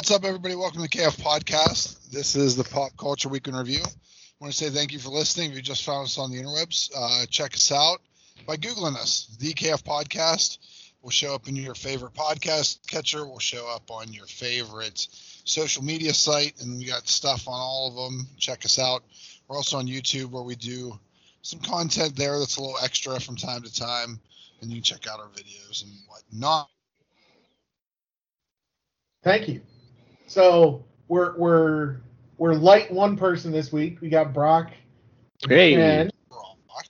What's up, everybody? Welcome to the KF Podcast. This is the Pop Culture Week in Review. I want to say thank you for listening. If you just found us on the interwebs, uh, check us out by Googling us. The KF Podcast will show up in your favorite podcast catcher, will show up on your favorite social media site, and we got stuff on all of them. Check us out. We're also on YouTube where we do some content there that's a little extra from time to time, and you can check out our videos and whatnot. Thank you. So we're we're we're light one person this week. We got Brock Hey. and Brock.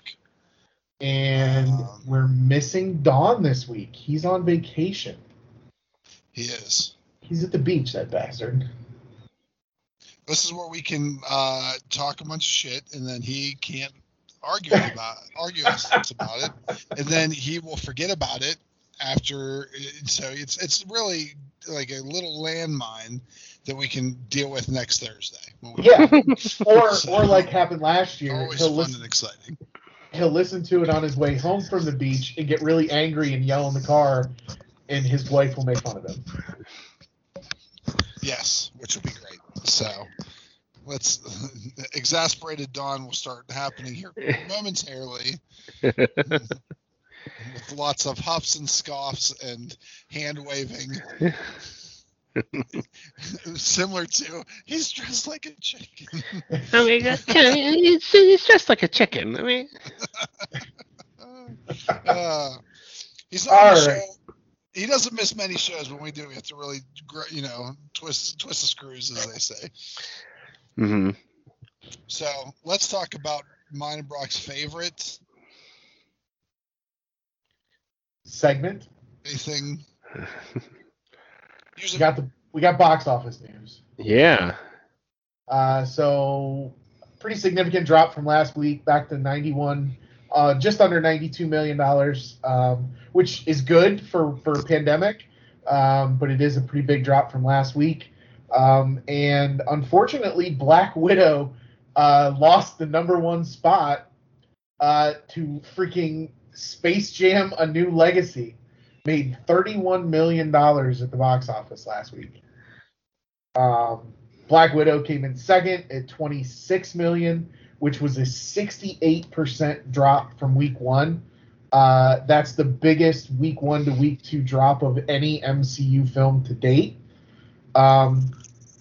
and Um, we're missing Don this week. He's on vacation. He is. He's at the beach, that bastard. This is where we can uh, talk a bunch of shit, and then he can't argue about argue us about it, and then he will forget about it after. So it's it's really like a little landmine that we can deal with next Thursday. Yeah. Or or like happened last year, always he'll fun listen and exciting. he'll listen to it on his way home from the beach and get really angry and yell in the car and his wife will make fun of him. Yes, which will be great. So let's exasperated Don will start happening here momentarily. with lots of huffs and scoffs and hand waving. Similar to he's dressed like a chicken. I mean, yeah, it's, it's just like a chicken. I mean, Uh, he's not on All the right. show. He doesn't miss many shows when we do. We have to really, gr- you know, twist twist the screws, as they say. mhm. So let's talk about mine and Brock's favorite. Segment. Anything? We Usually, got the we got box office news. yeah. Uh, so pretty significant drop from last week, back to 91, uh, just under 92 million dollars, um, which is good for for pandemic, um, but it is a pretty big drop from last week. Um, and unfortunately, Black Widow uh, lost the number one spot uh, to freaking Space Jam: A New Legacy. Made 31 million dollars at the box office last week. Um, Black Widow came in second at 26 million, which was a 68% drop from week one. Uh, that's the biggest week one to week two drop of any MCU film to date. Um,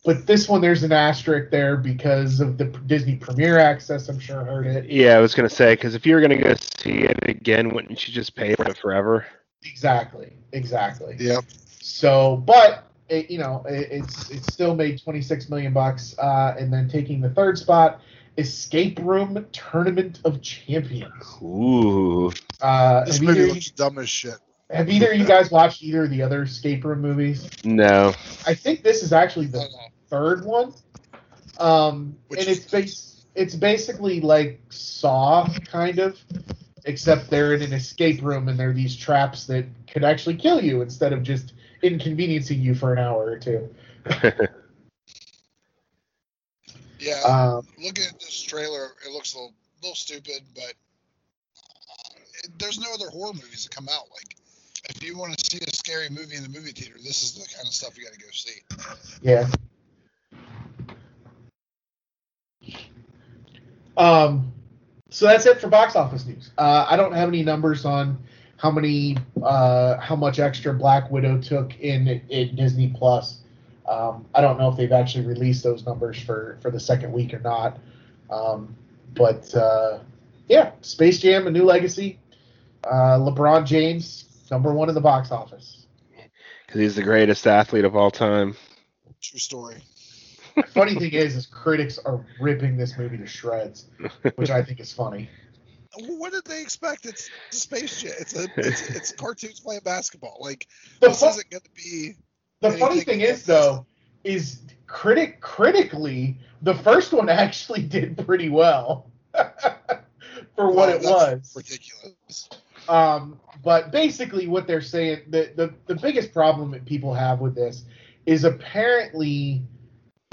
but this one, there's an asterisk there because of the Disney Premiere access. I'm sure I heard it. Yeah, I was gonna say because if you were gonna go see it again, wouldn't you just pay for it forever? Exactly, exactly. yep. So, but it, you know, it, it's it's still made 26 million bucks. Uh, and then taking the third spot, Escape Room Tournament of Champions. Ooh. Uh, This have, movie either, looks dumb as shit. Have either of you guys watched either of the other Escape Room movies? No. I think this is actually the third one. Um, Which and it's bas- it's basically like Saw kind of, except they're in an escape room and there are these traps that could actually kill you instead of just inconveniencing you for an hour or two. Yeah. Um, looking at this trailer, it looks a little, little stupid, but uh, it, there's no other horror movies that come out. Like, if you want to see a scary movie in the movie theater, this is the kind of stuff you got to go see. Yeah. Um, so that's it for box office news. Uh, I don't have any numbers on how many, uh, how much extra Black Widow took in, in Disney Plus. Um, I don't know if they've actually released those numbers for for the second week or not. Um, but uh, yeah, Space Jam: A New Legacy. Uh, LeBron James, number one in the box office. Because he's the greatest athlete of all time. True story. funny thing is, is critics are ripping this movie to shreds, which I think is funny. What did they expect? It's Space Jam. It's a it's, it's cartoons playing basketball. Like The, this fu- isn't going to be. the funny thing is, though, is critic critically, the first one actually did pretty well for what Wow, it that's was. Ridiculous. Um, but basically, what they're saying, the, the the biggest problem that people have with this is apparently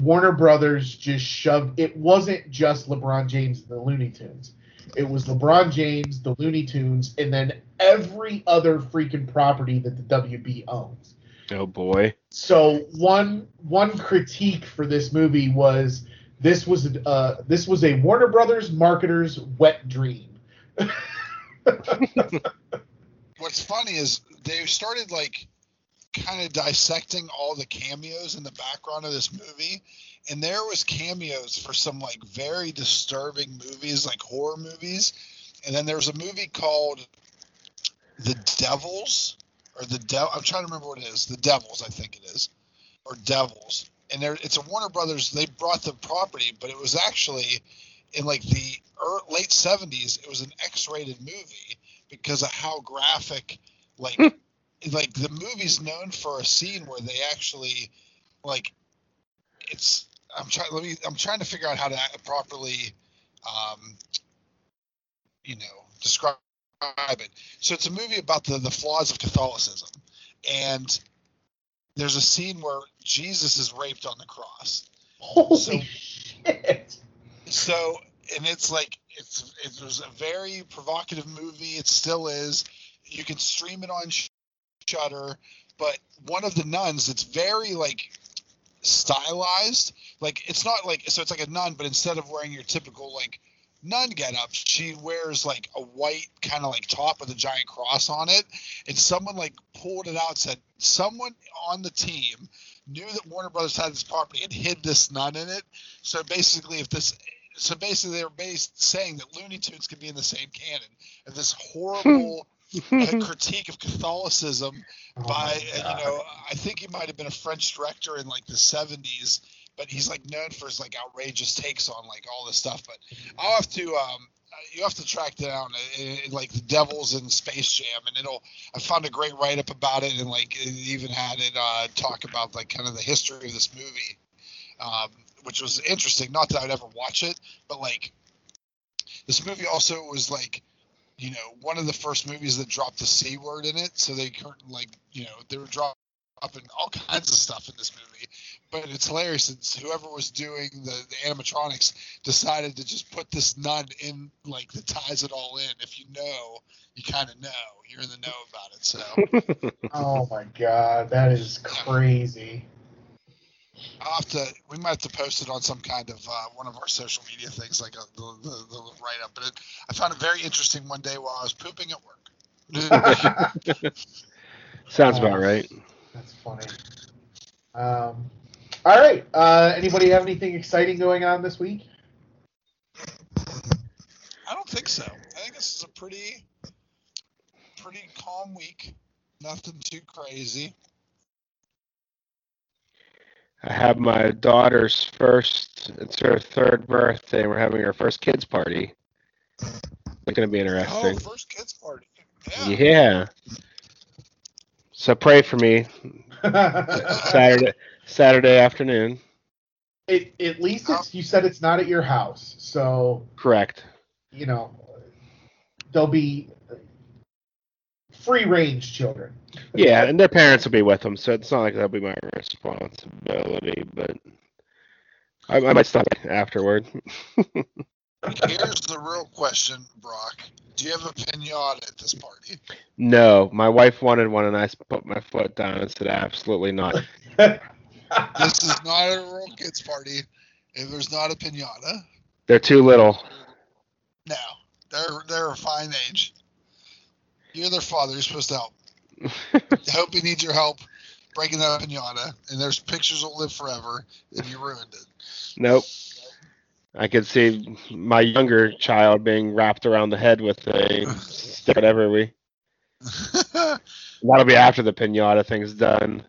Warner Brothers just shoved. It wasn't just LeBron James and the Looney Tunes. It was LeBron James, the Looney Tunes, and then every other freaking property that the WB owns. Oh boy. So one one critique for this movie was this was uh this was a Warner Brothers marketer's wet dream. What's funny is they started like kind of dissecting all the cameos in the background of this movie and there was cameos for some like very disturbing movies like horror movies. And then there was a movie called the devils or the devil i'm trying to remember what it is the devils i think it is or devils. And there it's a warner brothers they brought the property but it was actually in like the late 70s it was an x-rated movie because of how graphic like like the movie's known for a scene where they actually like it's i'm trying let me i'm trying to figure out how to properly um you know describe it. So it's a movie about the the flaws of catholicism. And there's a scene where jesus is raped on the cross. Holy So- shit! so and it's like it's it was a very provocative movie. It still is. You can stream it on Shudder but one of the nuns it's very like stylized. Like it's not like so it's like a nun but instead of wearing your typical like nun get up she wears like a white kind of like top with a giant cross on it. And someone like pulled it out said someone on the team knew that warner brothers had this property and hid this nun in it. So basically if this so basically they were based saying that looney tunes could be in the same canon. Of this horrible uh, critique of catholicism Oh by uh, you know I think he might have been a French director in like the 70s but he's like known for his like outrageous takes on like all this stuff. But I'll have to um you have to track down uh, uh, like the Devils in Space Jam and it'll I found a great write up about it and like it even had it uh talk about like kind of the history of this movie. Um which was interesting not that I'd ever watch it but like this movie also was like you know, one of the first movies that dropped the C word in it. So they couldn't like, you know, they were dropping all kinds of stuff in this movie. But it's hilarious since whoever was doing the, the animatronics decided to just put this nun in like that ties it all in. If you know, you kind of know. You're in the know about it. So Oh my god, that is crazy. I'll have to. We might have to post it on some kind of uh, one of our social media things, like a, the, the, the write up. But it, I found it very interesting one day while I was pooping at work. Sounds about right. That's funny. Um, all right. Uh, anybody have anything exciting going on this week? I don't think so. I think this is a pretty, pretty calm week. Nothing too crazy. I have my daughter's first. It's her third birthday. We're having our first kids party. It's gonna be interesting. Oh, interesting. first kids party. Yeah. Yeah. So pray for me Saturday Saturday afternoon. It, at least it's you said it's not at your house, so Correct. you know there'll be free range children. Yeah, uh, and their parents will be with them, so it's not like that'll be my responsibility. But I, I might stop afterward. Here's the real question, Brock. Do you have a pinata at this party? No, my wife wanted one, and I put my foot down and said, absolutely not. This is not a real kids party. If there's not a pinata, They're too little. no, they're they're a fine age. You're their father. You're supposed to help. I hope he needs your help breaking that pinata. And there's pictures will live forever, and you ruined it. Nope. I could see my younger child being wrapped around the head with a stick, whatever we. That'll be after the pinata thing's done.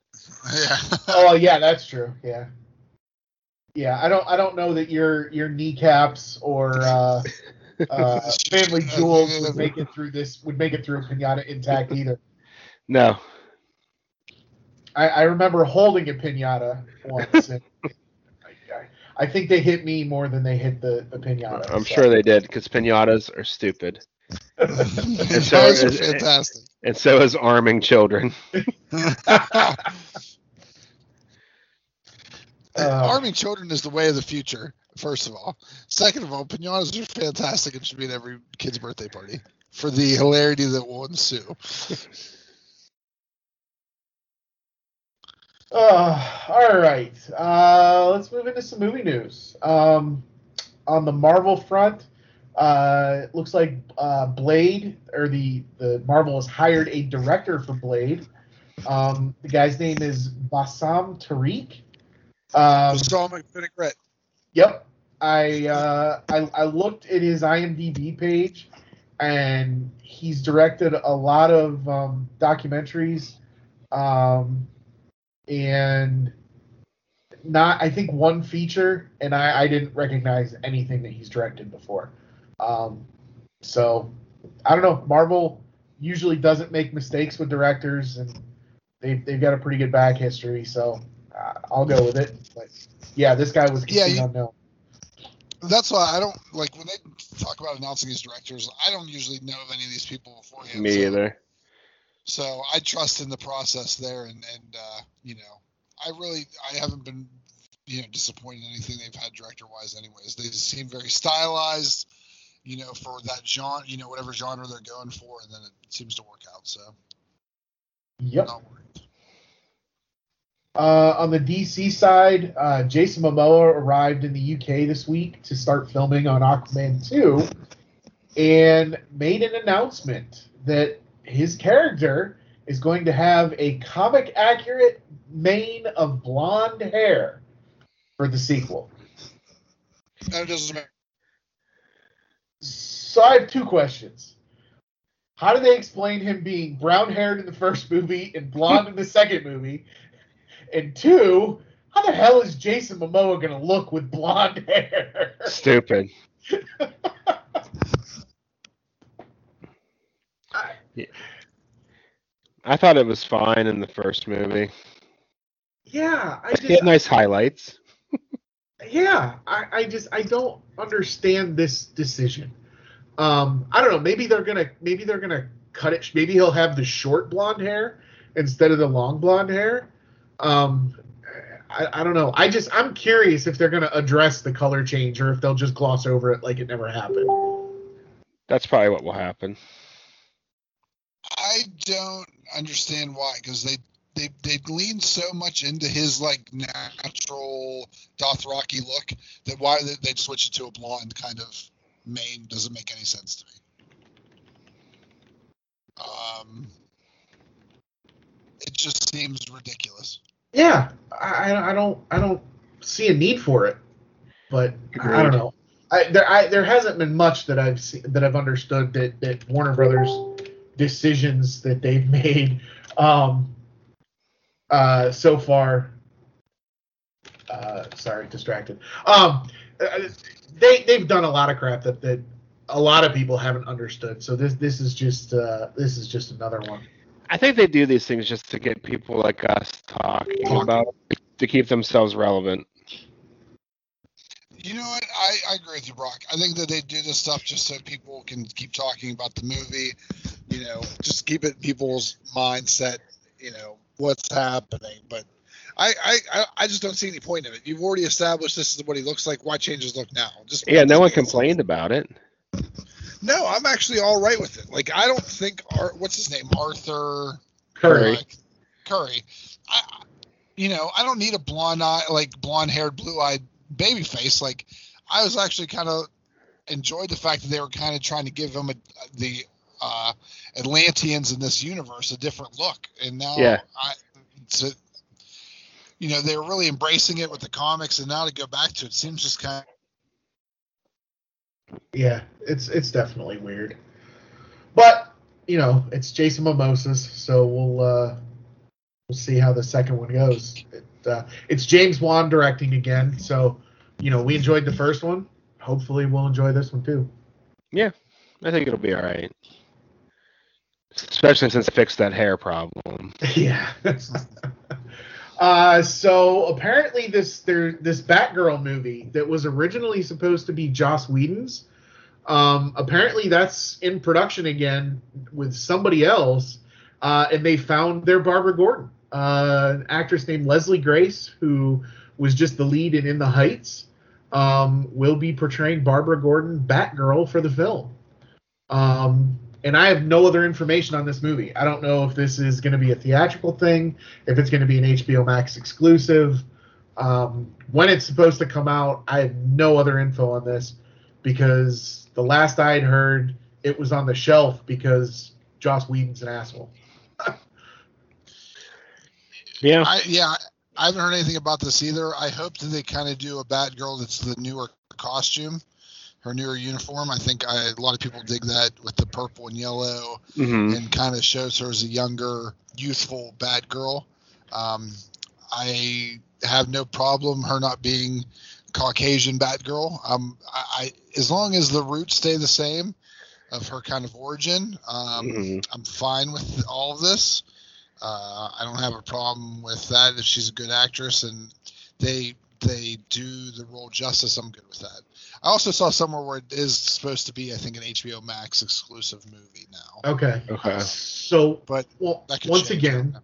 yeah. oh yeah, that's true. Yeah. Yeah, I don't I don't know that your your kneecaps or uh, uh, family jewels would make it through this would make it through a pinata intact either. No. I, I remember holding a pinata once. And I, I, I think they hit me more than they hit the, the pinata. I'm so. sure they did because pinatas are stupid, Pinatas are fantastic. and so is arming children. Uh, Arming children is the way of the future, first of all. Second of all, pinatas are fantastic and should be at every kid's birthday party for the hilarity that will ensue. Uh, all right. Uh, let's move into some movie news. Um, on the Marvel front, uh, it looks like uh, Blade, or the, the Marvel has hired a director for Blade. Um, the guy's name is Bassam Tariq. Um, vinaigrette. Yep. I, uh, I I looked at his IMDb page, and he's directed a lot of um, documentaries, um, and not I think one feature, and I, I didn't recognize anything that he's directed before. Um, so I don't know. Marvel usually doesn't make mistakes with directors, and they've they've got a pretty good back history. So uh, I'll go with it. But yeah, this guy was Yeah, you- unknown. That's why I don't like when they talk about announcing these directors. I don't usually know of any of these people beforehand. Me so, either. So I trust in the process there, and and uh, you know, I really I haven't been you know disappointed in anything they've had director wise. Anyways, they seem very stylized. You know, for that genre, you know, whatever genre they're going for, and then it seems to work out. So Yep. not worried. Uh, on the DC side, uh, Jason Momoa arrived in the UK this week to start filming on Aquaman 2 and made an announcement that his character is going to have a comic accurate mane of blonde hair for the sequel. And doesn't matter. So I have two questions. How do they explain him being brown haired in the first movie and blonde in the second movie? And two, how the hell is Jason Momoa going to look with blonde hair? Stupid. I- I thought it was fine in the first movie. yeah, I He had nice highlights. yeah, I, I just, I don't understand this decision. Um, I don't know. Maybe they're gonna, maybe they're gonna cut it. Maybe he'll have the short blonde hair instead of the long blonde hair. Um, I, I don't know. I just, I'm curious if they're gonna address the color change or if they'll just gloss over it like it never happened. That's probably what will happen. I don't understand why, because they they they lean so much into his like natural Dothraki look that why they, they'd switch it to a blonde kind of mane doesn't make any sense to me. Um, it just seems ridiculous. Yeah, I, I- I don't, I don't see a need for it, but I don't know. I, there, I, there hasn't been much that I've seen, that I've understood that, that Warner Brothers decisions that they've made um, uh, so far. Uh, sorry, distracted. Um, uh, they they've done a lot of crap that, that a lot of people haven't understood. So this this is just uh, this is just another one. I think they do these things just to get people like us talking Talking. about to keep themselves relevant. You know what? I, I agree with you, Brock. I think that they do this stuff just so people can keep talking about the movie. You know, just keep it in people's mindset. You know what's happening, but I, I I- just don't see any point in it. You've already established this is what he looks like. Why change his look now? Just Yeah, no one complained about it. No, I'm actually all right with it. Like I don't think Ar- what's his name Arthur Curry. Like, Curry. I- you know, I don't need a blonde eye, like blonde haired, blue eyed baby face. Like, I was actually kind of enjoyed the fact that they were kind of trying to give him a, the uh, Atlanteans in this universe a different look. And now, Yeah. I, to, you know, they were really embracing it with the comics, and now to go back to it seems just kind of. Yeah, it's it's definitely weird. But you know, it's Jason Mimosas, so we'll uh, we'll see how the second one goes. It, uh, it's James Wan directing again, so you know we enjoyed the first one. Hopefully, we'll enjoy this one too. Yeah, I think it'll be all right. Especially since it fixed that hair problem. yeah. uh, so apparently this there this Batgirl movie that was originally supposed to be Joss Whedon's. Um, apparently that's in production again with somebody else, uh, and they found their Barbara Gordon, uh, an actress named Leslie Grace, who was just the lead in In the Heights, um, will be portraying Barbara Gordon, Batgirl, for the film. Um, and I have no other information on this movie. I don't know if this is going to be a theatrical thing, if it's going to be an HBO Max exclusive. Um, when it's supposed to come out, I have no other info on this because the last I had heard, it was on the shelf because Joss Whedon's an asshole. Yeah. I, yeah, I haven't heard anything about this either. I hope that they kind of do a Batgirl that's the newer costume, her newer uniform. I think I, a lot of people dig that with the purple and yellow, hmm and kind of shows her as a younger, youthful Batgirl. Um, I have no problem her not being Caucasian Batgirl. Um, I, I as long as the roots stay the same of her kind of origin, um, Mhm. I'm fine with all of this. Uh, I don't have a problem with that if she's a good actress and they they do the role justice. I'm good with that. I also saw somewhere where it is supposed to be, I think, an HBO Max exclusive movie now. Okay. Okay. So, But well, once change. again,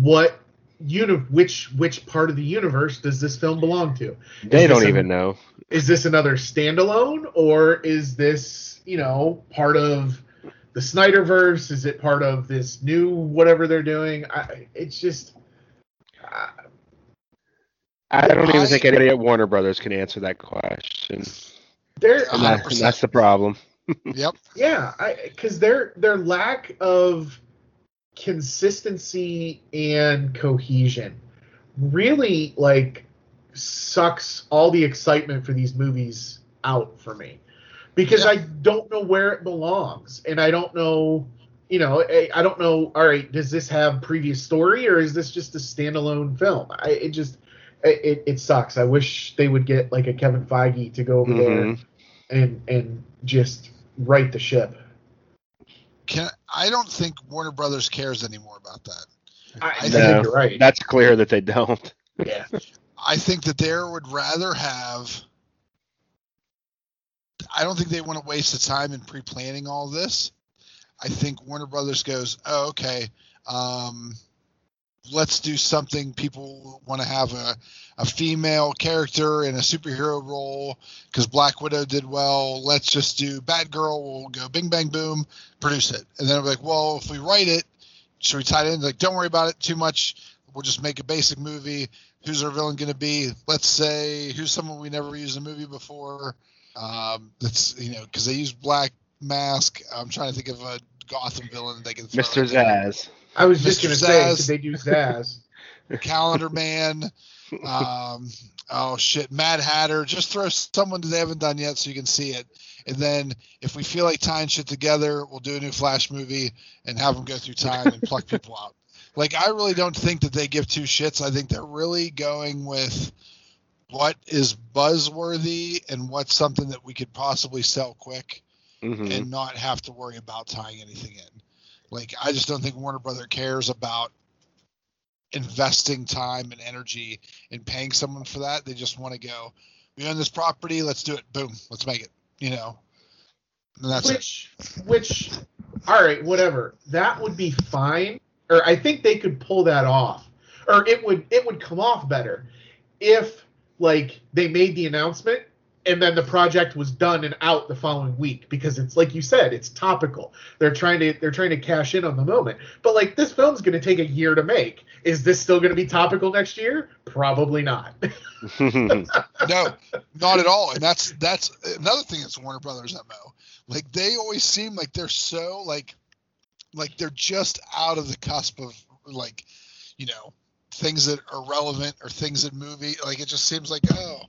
what uni- which which part of the universe does this film belong to? They Is this don't a- even know. Is this another standalone, or is this you know part of the Snyderverse? Is it part of this new whatever they're doing? I, it's just. I I don't even I- think anybody at Warner Brothers can answer that question. they're And, that, and that's the problem. Yep. Yeah, because their their lack of consistency and cohesion really like sucks all the excitement for these movies out for me because Yeah. I don't know where it belongs and I don't know you know I, I don't know all right does this have previous story or is this just a standalone film I it just it, it, it sucks I wish they would get like a Kevin Feige to go over there Mhm. and and just right the ship. Can I don't think Warner Brothers cares anymore about that. I, I I think think you're right. That's clear that they don't. yeah. I think that they would rather have. I don't think they want to waste the time in pre-planning all this. I think Warner Brothers goes, oh, okay, um, let's do something people want to have a, a female character in a superhero role because Black Widow did well. Let's just do Batgirl. We'll go bing bang boom, produce it, and then I'm like, well, if we write it, should we tie it in? Like, don't worry about it too much. We'll just make a basic movie. Who's our villain going to be? Let's say who's someone we never used in a movie before. Um, that's you know because they use Black Mask. I'm trying to think of a Gotham villain that they can. throw Mr. in. Zsasz. I was just Mr. gonna say, Zsasz. could they do Zsasz? Calendar Man. Um, oh shit, Mad Hatter. Just throw someone that they haven't done yet so you can see it. And then if we feel like tying shit together, we'll do a new Flash movie and have them go through time and pluck people out. Like I really don't think that they give two shits. I think they're really going with what is buzzworthy and what's something that we could possibly sell quick Mhm. and not have to worry about tying anything in. Like I just don't think Warner Brother cares about investing time and energy and paying someone for that. They just want to go, we own this property, let's do it. Boom, let's make it. You know. And that's it. which, which, all right, whatever. That would be fine, or I think they could pull that off, or it would it would come off better if like they made the announcement and then the project was done and out the following week because it's like you said it's topical. They're trying to they're trying to cash in on the moment. But like this film's going to take a year to make. Is this still going to be topical next year? Probably not. No, not at all. And that's that's another thing that's Warner Brothers MO. Like they always seem like they're so like like they're just out of the cusp of like, you know, things that are relevant or things in movie. Like it just seems like, oh,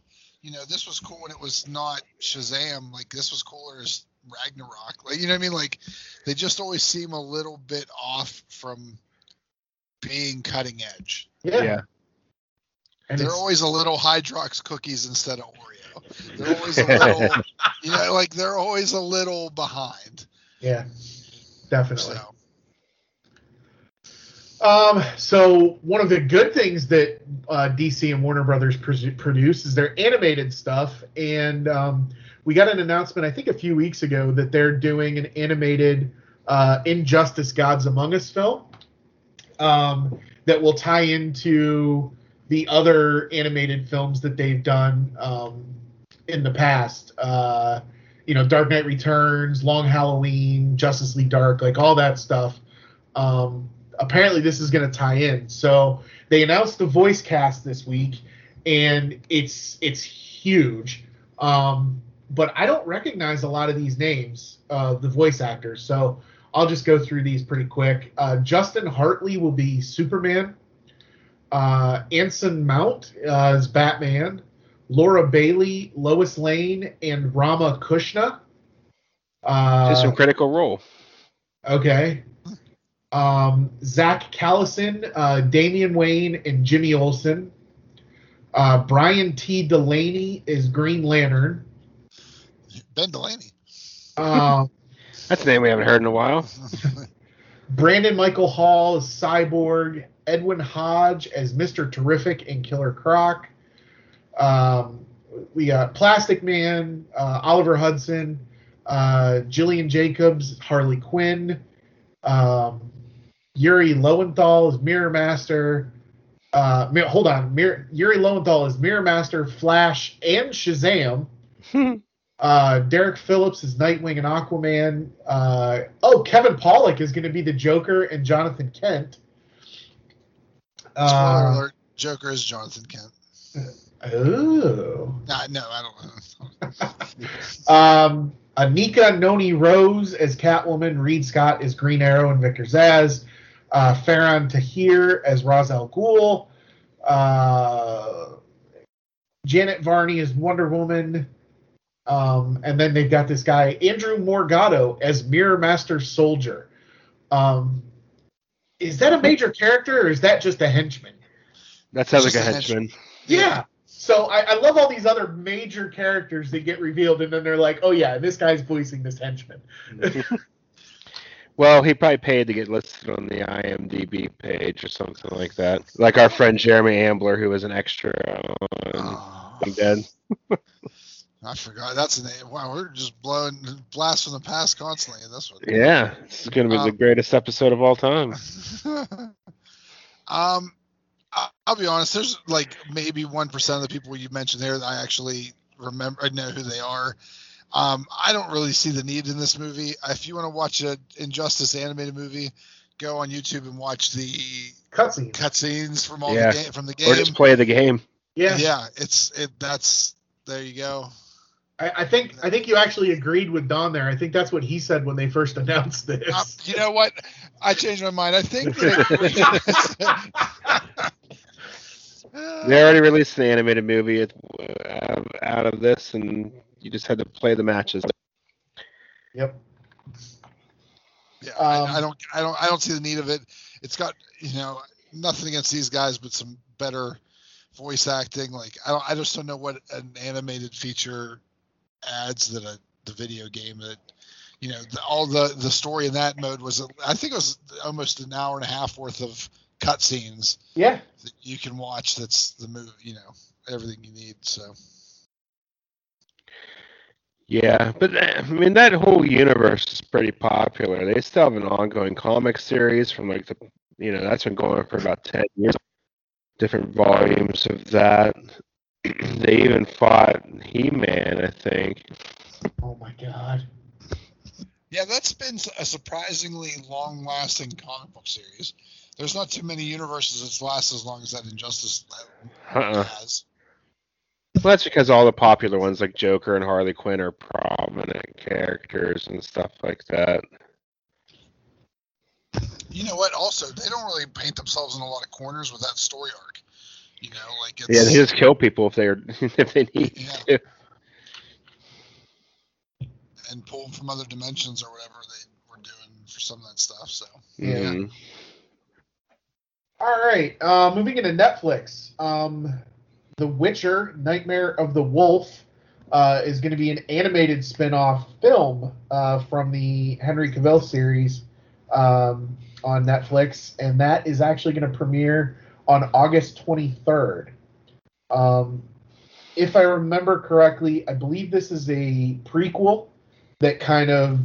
you know, this was cool when it was not Shazam. Like this was cooler as Ragnarok. Like you know what I mean? Like they just always seem a little bit off from being cutting edge. yeah, yeah. and They're always a little Hydrox cookies instead of Oreo. They're always a little, you know, like they're always a little behind. yeah definitely So Um, so one of the good things that uh, DC and Warner Brothers produce is their animated stuff, and um, we got an announcement I think a few weeks ago that they're doing an animated uh, Injustice: Gods Among Us film um, that will tie into the other animated films that they've done um, in the past. Uh, you know, Dark Knight Returns, Long Halloween, Justice League Dark, like all that stuff. Um, apparently, this is going to tie in. So they announced the voice cast this week, and it's it's huge. Um, but I don't recognize a lot of these names, uh, the voice actors. So I'll just go through these pretty quick. Uh, Justin Hartley will be Superman. Uh, Anson Mount uh, is Batman. Laura Bailey, Lois Lane, and Rama Kushna. Uh, Just some critical role. Okay. Um, Zach Callison, uh, Damian Wayne, and Jimmy Olsen. Uh, Brian T. Delaney is Green Lantern. Ben Delaney. Um, That's a name we haven't heard in a while. Brandon Michael Hall is Cyborg. Edwin Hodge as Mr. Terrific and Killer Croc. Um, we got Plastic Man, uh, Oliver Hudson, uh, Gillian Jacobs, Harley Quinn. Um, Yuri Lowenthal is Mirror Master. Uh, hold on, Mir- Yuri Lowenthal is Mirror Master, Flash, and Shazam. Uh, Derek Phillips is Nightwing and Aquaman. Uh, oh, Kevin Pollak is going to be the Joker and Jonathan Kent. Spoiler Uh, alert: Joker is Jonathan Kent. oh. Nah, no, I don't know. Um, Anika Noni Rose as Catwoman. Reid Scott as Green Arrow and Victor Zsasz. Uh, Faran Tahir as Ra's al Ghul. Uh, Janet Varney as Wonder Woman. Um, and then they've got this guy, Andrew Morgado, as Mirror Master Soldier. Um, is that a major character or is that just a henchman? That sounds like a a henchman. Yeah. So I, I love all these other major characters that get revealed, and then they're like, "Oh yeah, this guy's voicing this henchman." Well, he probably paid to get listed on the IMDb page or something like that. Like our friend Jeremy Ambler, who was an extra on Oh, Dead. I forgot. That's a name. Wow, we're just blowing blast from the past constantly in this one. Yeah, this is going to be the Um, greatest episode of all time. um, I- I'll be honest. There's like maybe one percent of the people you mentioned there that I actually remember. I know who they are. Um, I don't really see the need in this movie. If you want to watch an Injustice animated movie, go on YouTube and watch the Cutscene. cutscenes from all Yeah. the game from the game, Or just play the game. Yeah. yeah, it's it. That's there you go. I, I think I think you actually agreed with Don there. I think that's what he said when they first announced this. Uh, you know what? I changed my mind. I think that They already released an animated movie uh, out of this, and you just had to play the matches. Yep. Yeah, Um, I, I don't, I don't, I don't see the need of it. It's got, you know, nothing against these guys, but some better voice acting. Like, I don't, I just don't know what an animated feature adds that a the video game that, you know, the, all the the story in that mode was, I think it was almost an hour and a half worth of cutscenes Yeah. that you can watch. That's the movie, you know, everything you need. So. Yeah, but uh, I mean that whole universe is pretty popular. They still have an ongoing comic series from like the, you know, that's been going for about ten years. Different volumes of that. they even fought He-Man, I think. Oh my god. Yeah, that's been a surprisingly long-lasting comic book series. There's not too many universes that's last as long as that Injustice Uh-uh. has. Well, that's because all the popular ones like Joker and Harley Quinn are prominent characters and stuff like that. You know what? Also, they don't really paint themselves in a lot of corners with that story arc. You know, like it's Yeah, they just kill people if they're if they need Yeah. to. and pull them from other dimensions or whatever they were doing for some of that stuff. So mm-hmm. Yeah. All right. Uh, moving into Netflix. Um, the Witcher: Nightmare of the Wolf uh, is going to be an animated spin-off film uh, from the Henry Cavill series um, on Netflix, and that is actually going to premiere on August 23rd. Um, if I remember correctly, I believe this is a prequel that kind of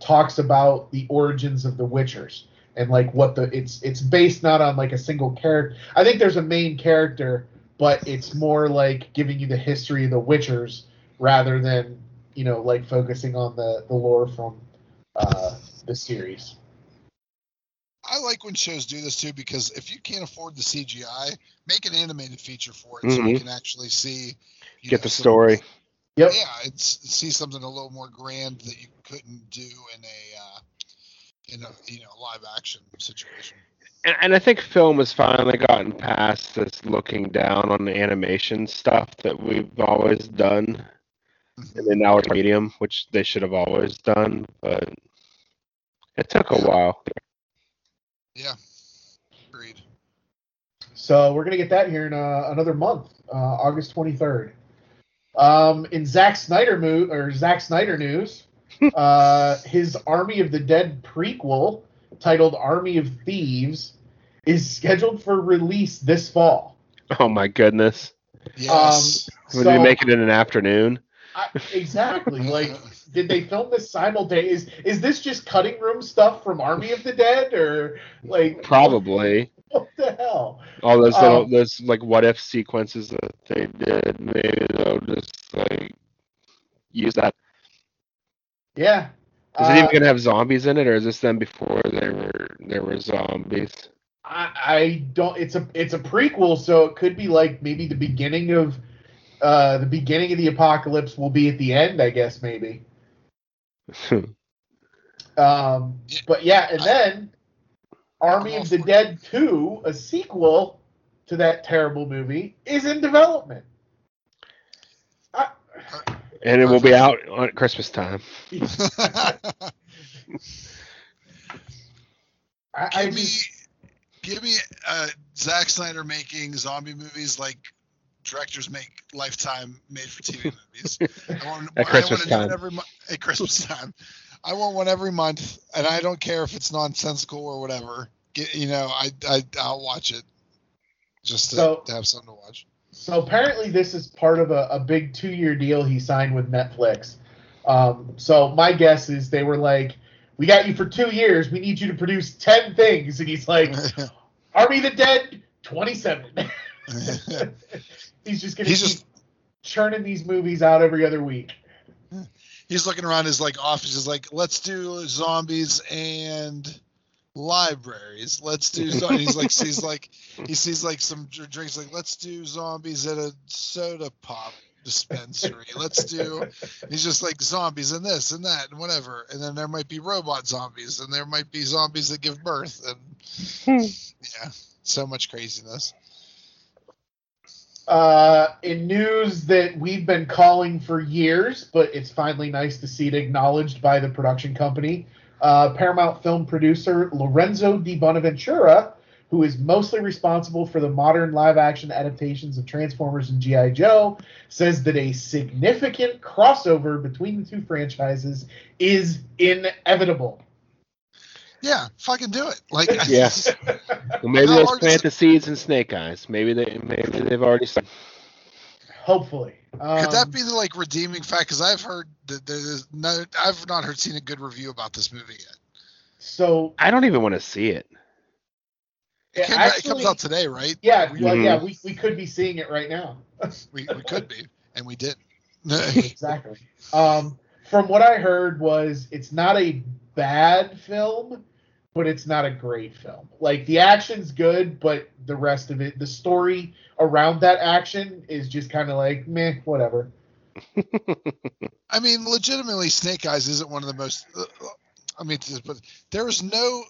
talks about the origins of the Witchers and like what the it's it's based not on like a single character. I think there's a main character, but it's more like giving you the history of the Witchers rather than you know, like focusing on the the lore from uh, the series. I like when shows do this too because if you can't afford the CGI, make an animated feature for it so you Mhm. can actually see. you Get know, the some- story. Yep. Yeah, it's see something a little more grand that you couldn't do in a uh, in a you know live action situation. And, and I think film has finally gotten past this looking down on the animation stuff that we've always done. And then now it's medium, which they should have always done, but it took a while. Yeah, agreed. So we're gonna get that here in uh, another month, uh, August 23rd. Um, in Zack Snyder mo- or Zack Snyder news, uh, his Army of the Dead prequel, titled Army of Thieves, is scheduled for release this fall. Oh my goodness. Yes. Would So- we make it in an afternoon? I, exactly. Like, did they film this simultaneous? Is, is this just cutting room stuff from Army of the Dead, or like Probably. What the hell? All those little, Um, those like what if sequences that they did, maybe they'll just like use that. Yeah. Is it Uh, even gonna have zombies in it, or is this them before there were there were zombies? I, I don't. It's a it's a prequel, so it could be like maybe the beginning of uh the beginning of the apocalypse will be at the end, I guess maybe. Um, but yeah, and then Army of the. Dead Two, a sequel to that terrible movie, is in development. I, and it will be out on Christmas time. I, I give me, just, give me uh, Zack Snyder making zombie movies like directors make Lifetime made-for-TV movies. I want, At I Christmas want to do it time. every mo- at Christmas time. I want one every month, and I don't care if it's nonsensical or whatever. Get, you know, I, I I'll watch it just to, So- to have something to watch. So apparently this is part of a, a big two year deal he signed with Netflix. Um, so my guess is they were like, "We got you for two years. We need you to produce ten things," and he's like, "Army the Dead, 27. he's just gonna He's just churning these movies out every other week. he's looking around his like office. He's like, let's do zombies and libraries. Let's do. zo-" and he's like, sees like he sees like some drinks. Like, let's do zombies at a soda pop dispensary. Let's do. He's just like zombies and this and that and whatever. And then there might be robot zombies and there might be zombies that give birth and yeah, so much craziness. Uh, in news that we've been calling for years, but it's finally nice to see it acknowledged by the production company. Uh, Paramount film producer Lorenzo Di Bonaventura, who is mostly responsible for the modern live action adaptations of Transformers and G.I. Joe, says that a significant crossover between the two franchises is inevitable. Yeah, fucking do it. Like, Yeah. Well, maybe How those hard is plant the seeds in Snake Eyes. Maybe they maybe they've already started. Hopefully. Um, Could that be the like redeeming fact? Because I've heard that there's no, I've not heard seen a good review about this movie yet. so? I don't even want to see it. It, came out- it comes out today, right? Yeah, we, well, Mhm. yeah, we, we could be seeing it right now. we, we could be, and we didn't. exactly. Um, from what I heard was it's not a bad film, but it's not a great film. Like the action's good, but the rest of it, the story around that action is just kind of like meh, whatever. I mean, legitimately, Snake Eyes isn't one of the most. Uh, I mean, but there is no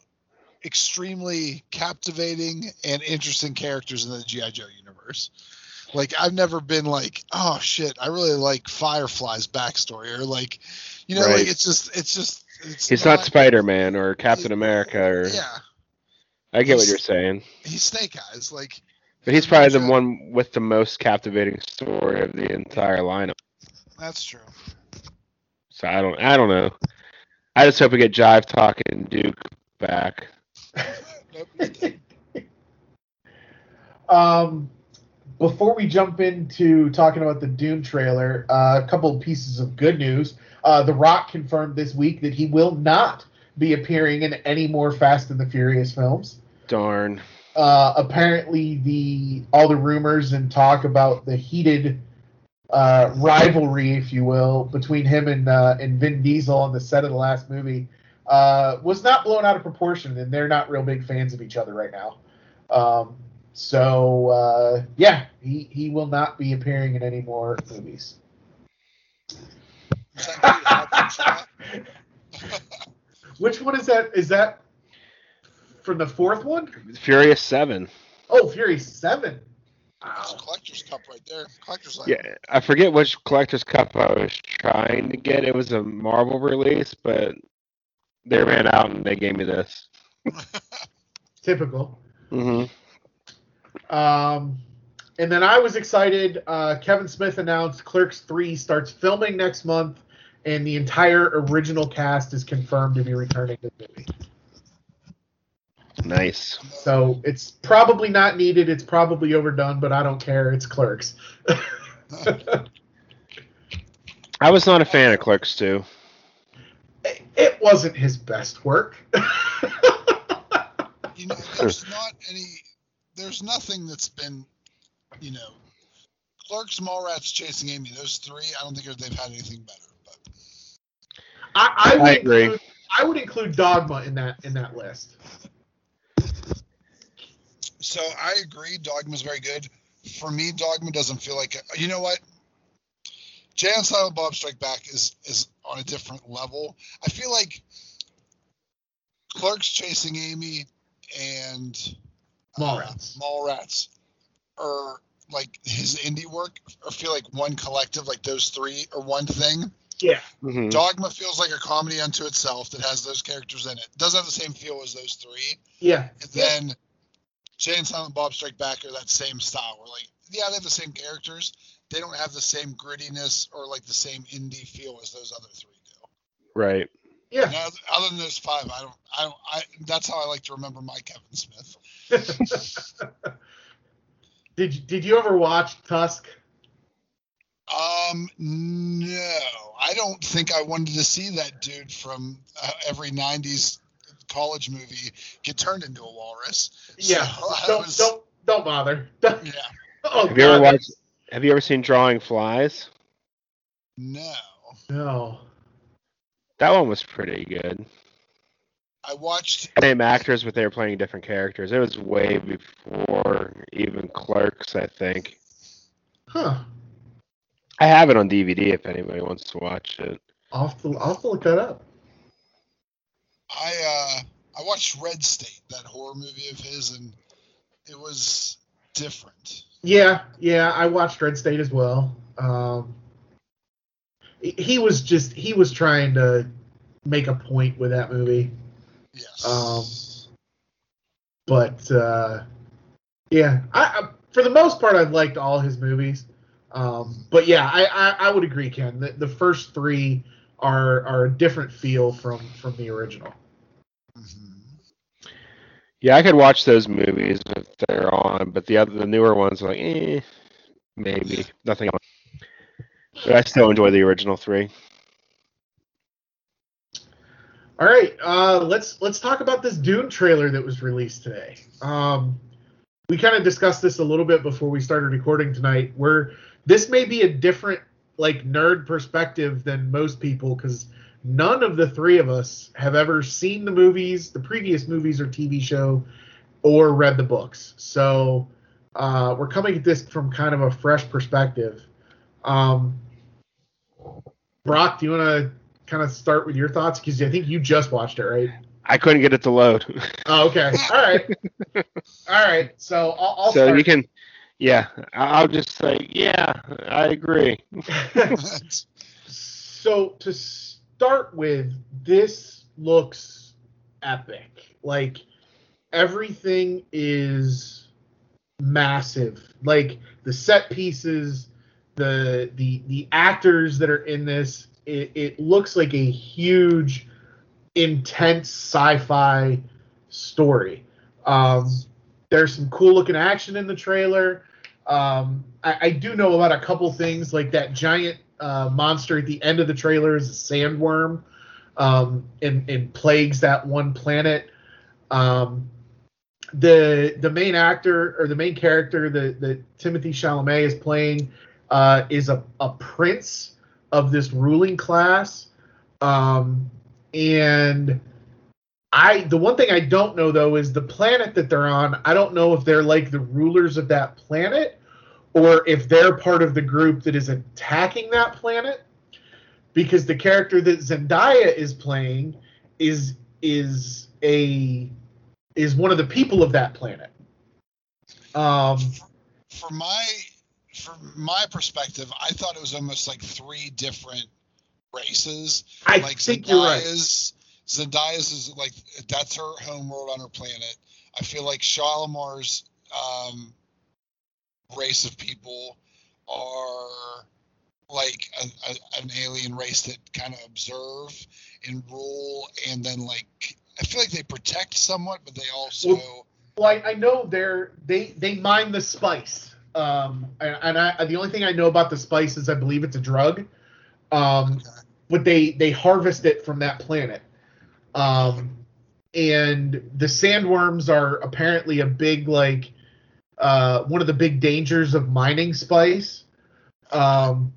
extremely captivating and interesting characters in the GI Joe universe. Like I've never been like, oh shit, I really like Firefly's backstory, or like, you know, Right. like it's just, it's just, it's He's not Spider Man or Captain America or Yeah, I get what you're saying. he's Snake Eyes. Like, But he's probably the one with the most captivating story of the entire lineup. that's true. So I don't I don't know. I just hope we get Jive Talk and Duke back. Nope, he's dead. Um, before we jump into talking about the Dune trailer, uh, a couple of pieces of good news. Uh, the Rock confirmed this week that he will not be appearing in any more Fast and the Furious films. Darn. Uh, apparently, the all the rumors and talk about the heated uh, rivalry, if you will, between him and uh, and Vin Diesel on the set of the last movie uh, was not blown out of proportion, and they're not real big fans of each other right now. Um, so uh, yeah, he he will not be appearing in any more movies. Is that pretty hot shot? Which one is that? Is that from the fourth one? Furious Seven. Oh, Fury Seven. That's Wow. a collector's cup right there. Collector's Yeah. I forget which collector's cup I was trying to get. It was a Marvel release, but they ran out and they gave me this. Typical. hmm Um, and then I was excited. Uh, Kevin Smith announced Clerks 3 starts filming next month, and the entire original cast is confirmed to be returning to the movie. Nice. So it's probably not needed. It's probably overdone, but I don't care. It's Clerks. I was not a fan of Clerks too. it, it wasn't his best work. You know, there's not any, there's nothing that's been, you know, Clerks, Mallrats, Chasing Amy. Those three, I don't think they've had anything better. But I, I would I agree. Include, I would include Dogma in that in that list. So I agree. Dogma's very good. For me, Dogma doesn't feel like you know what. Jay and Silent Bob Strike Back is is on a different level. I feel like Clerks, Chasing Amy, and uh, Mallrats. Mallrats are like his indie work. Or feel like one collective, like those three are one thing. Yeah. hmm Dogma feels like a comedy unto itself that has those characters in it. Doesn't have the same feel as those three. Yeah. And then Jay and Silent Bob Strike Back are that same style. Where like, yeah, they have the same characters. They don't have the same grittiness or like the same indie feel as those other three do. Right. Yeah. And other, other than those five, I don't, I don't, I. That's how I like to remember my Kevin Smith. did you- did you ever watch Tusk? Um, no, I don't think I wanted to see that dude from uh, every '90s college movie get turned into a walrus. Yeah. So I don't was- don't don't bother. Yeah. oh, Have you ever watched? Have you ever seen Drawing Flies? No. No. That one was pretty good. I watched. Same actors, but they were playing different characters. It was way before even Clerks, I think. Huh. I have it on DVD if anybody wants to watch it. I'll have to, I'll have to look that up. I uh I watched Red State, that horror movie of his, and it was different. Yeah, yeah, I watched Red State as well. Um, he- was just he was trying to make a point with that movie, Yes. Um, but uh, yeah, I, I for the most part I liked all his movies. Um, but yeah, I, I, I would agree, Ken. The, the first three are are a different feel from from the original. Mhm. Yeah, I could watch those movies if they're on, but the other the newer ones are like, eh, maybe nothing else. But I still enjoy the original three. All right, uh, let's let's talk about this Dune trailer that was released today. Um, we kind of discussed this a little bit before we started recording tonight. Where this may be a different like nerd perspective than most people because none of the three of us have ever seen the movies, the previous movies or TV show, or read the books. So uh, we're coming at this from kind of a fresh perspective. Um, Brock, do you want to kind of start with your thoughts? Because I think you just watched it, right? I couldn't get it to load. Oh, okay. All right. All right. So I'll, I'll so start. you can, yeah, I'll just say, yeah, I agree. so to start with, this looks epic. Like everything is massive. Like the set pieces, the the the actors that are in this, it, it looks like a huge, intense sci-fi story. Um, there's some cool looking action in the trailer. Um, I, I do know about a couple things like that giant uh, monster at the end of the trailer is a sandworm um, and, and plagues that one planet. Um, the the main actor or the main character that, Timothy Chalamet is playing uh, is a, a prince of this ruling class. Um, and I the one thing I don't know though is the planet that they're on. I don't know if they're like the rulers of that planet or if they're part of the group that is attacking that planet. Because the character that Zendaya is playing is is a is one of the people of that planet. Um, from my from my perspective, I thought it was almost like three different races. I like think you're right. Zendaya's Zendaya's is like that's her home world on her planet. I feel like Chalamet's um, race of people are like a, a, an alien race that kind of observe and rule, and then like I feel like they protect somewhat, but they also. Well, well I, I know they're they they mine the spice. Um, and, and I the only thing I know about the spice is I believe it's a drug. Um, okay. but they they harvest it from that planet. Um, and the sandworms are apparently a big like uh, one of the big dangers of mining spice. Um,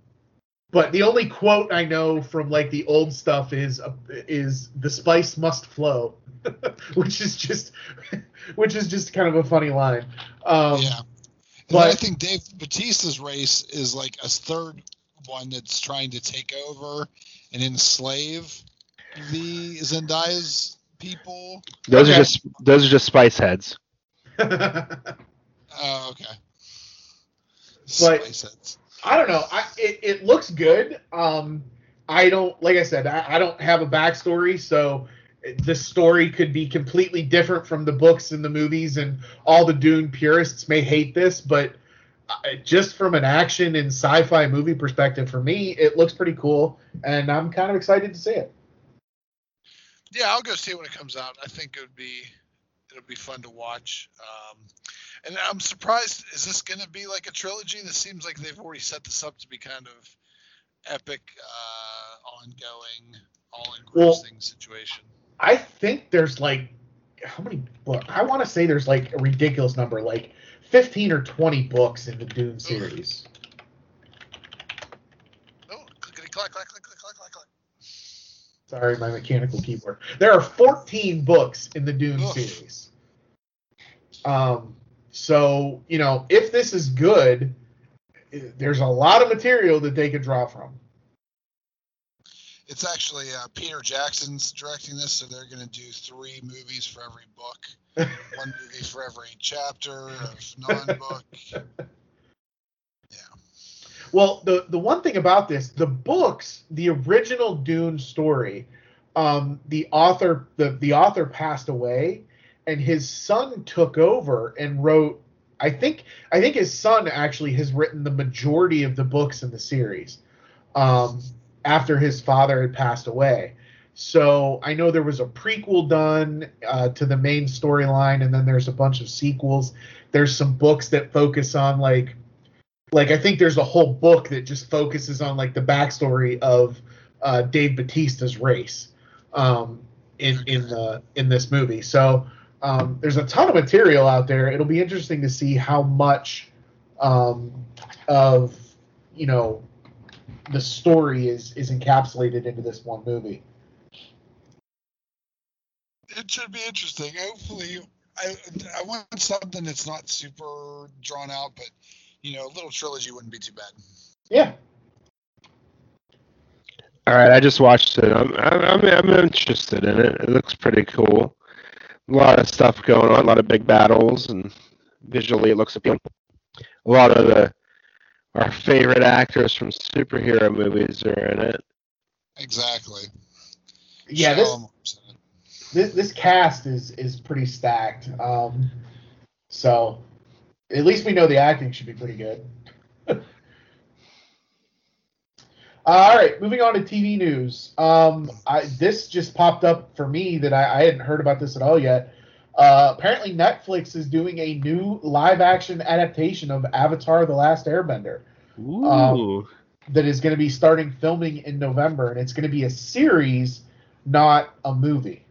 but the only quote I know from like the old stuff is uh, is the spice must flow, which is just which is just kind of a funny line. Um, yeah, and but I think Dave Batista's race is like a third one that's trying to take over and enslave the Zendaya's people. Those okay. are just those are just spice heads. Oh, okay. But heads. I don't know. I it, it looks good. Um, I don't like I said. I, I don't have a backstory, so the story could be completely different from the books and the movies, and all the Dune purists may hate this, but uh, just from an action and sci-fi movie perspective, for me, it looks pretty cool, and I'm kind of excited to see it. Yeah, I'll go see it when it comes out. I think it would be it'll be fun to watch. Um, and I'm surprised. Is this going to be like a trilogy? This seems like they've already set this up to be kind of epic, uh, ongoing, all engrossing well, situation. I think there's like how many books? I want to say there's like a ridiculous number, like 15 or 20 books in the Dune series. Oh, clickety clack, clack, clack, clack, clack, clack. Sorry, my mechanical keyboard. There are 14 books in the Dune Oof. series. Um, so, you know, if this is good, there's a lot of material that they could draw from. It's actually uh, Peter Jackson's directing this, so they're going to do three movies for every book, one movie for every chapter of non-book. Yeah. Well, the the one thing about this, the books, the original Dune story, um, the author the the author passed away, and his son took over and wrote I think I think his son actually has written the majority of the books in the series um, after his father had passed away. So I know there was a prequel done uh, to the main storyline, and then there's a bunch of sequels. There's some books that focus on like, like I think there's a whole book that just focuses on like the backstory of uh, Dave Batista's race um, in in the in this movie. So um, there's a ton of material out there. It'll be interesting to see how much um, of you know the story is is encapsulated into this one movie. It should be interesting. Hopefully, I I want something that's not super drawn out, but you know, a little trilogy wouldn't be too bad. Yeah. All right, I just watched it. I'm I'm I'm interested in it. It looks pretty cool a lot of stuff going on, a lot of big battles, and visually it looks appealing. A lot of the our favorite actors from superhero movies are in it. Exactly. Yeah, this, this this cast is is pretty stacked. Um, so at least we know the acting should be pretty good. all right, moving on to TV news. Um, I, this just popped up for me that I, I hadn't heard about this at all yet. Uh, apparently, Netflix is doing a new live-action adaptation of Avatar: The Last Airbender. Um, that is going to be starting filming in November, and it's going to be a series, not a movie.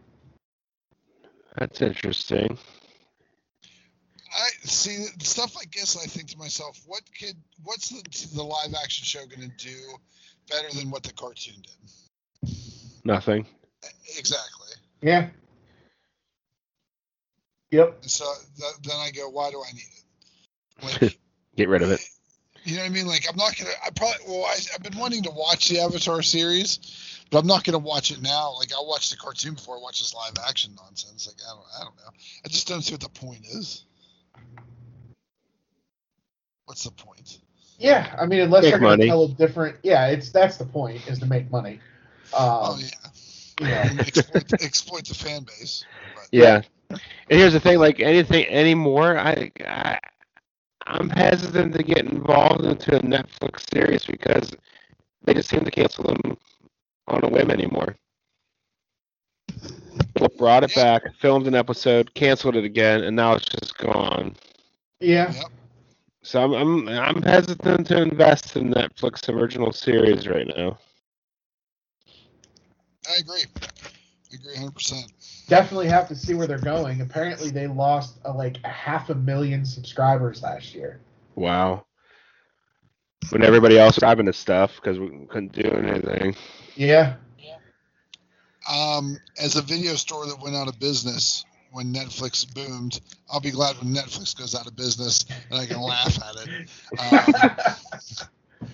That's interesting. I see stuff like this. I think to myself, what could what's the the live action show going to do better than what the cartoon did? Nothing. Exactly. Yeah. Yep. And so th- then I go, why do I need it? Like, Get rid of it. you know what I mean? Like, I'm not gonna. I probably. Well, I, I've been wanting to watch the Avatar series, but I'm not gonna watch it now. Like, I'll watch the cartoon before I watch this live action nonsense. Like, I don't. I don't know. I just don't see what the point is. What's the point? Yeah. I mean, unless Make they're going to tell a different. Yeah, it's that's the point is to make money. oh Um, yeah. you know, And exploit, exploit the fan base. But, Yeah. And here's the thing, like anything anymore, I, I I'm hesitant to get involved into a Netflix series because they just seem to cancel them on a whim anymore. Brought it Yeah. back, filmed an episode, canceled it again, and now it's just gone. yeah. Yep. So I'm I'm I'm hesitant to invest in Netflix original series right now. I agree. I agree 100. percent Definitely have to see where they're going. Apparently, they lost uh, like a half a million subscribers last year. Wow. When everybody else was grabbing this stuff because we couldn't do anything. Yeah. Yeah. Um, as a video store that went out of business when Netflix boomed, I'll be glad when Netflix goes out of business and I can laugh at it um,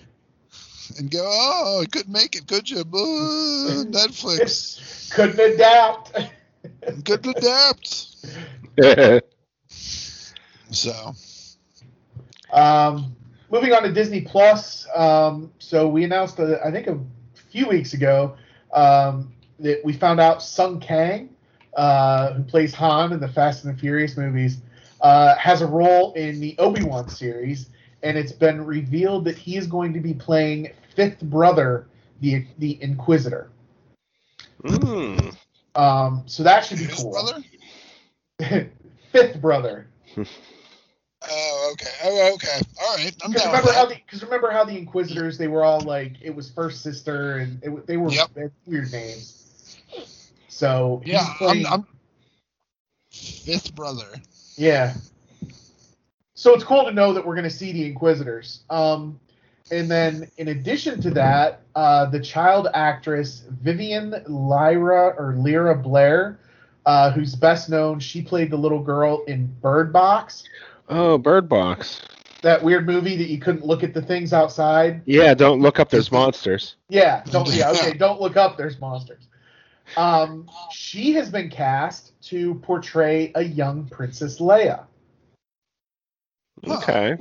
and go, "Oh, I couldn't make it, could you? Boo, Netflix, Couldn't adapt. couldn't adapt." So, Um, moving on to Disney Plus. Um, so we announced, uh, I think, a few weeks ago um, that we found out Sung Kang, uh, who plays Han in the Fast and the Furious movies, uh, has a role in the Obi Wan series, and it's been revealed that he is going to be playing Fifth Brother, the the Inquisitor. Mm. Um, so that should be his cool. brother? Fifth Brother. Oh, okay. Oh, okay. All right. I'm Because remember how the because remember how the Inquisitors they were all like it was first sister and it, they were Yep. weird names. So he's Yeah, I'm, I'm fifth brother. yeah. So it's cool to know that we're going to see the Inquisitors. Um, and then in addition to that, uh, the child actress Vivien Lyra or Lyra Blair, uh, who's best known, she played the little girl in Bird Box, Oh, Bird Box. that weird movie that you couldn't look at the things outside. Yeah, don't look up. There's monsters. Yeah, don't yeah, okay, don't look up there's monsters. Um she has been cast to portray a young Princess Leia. Okay.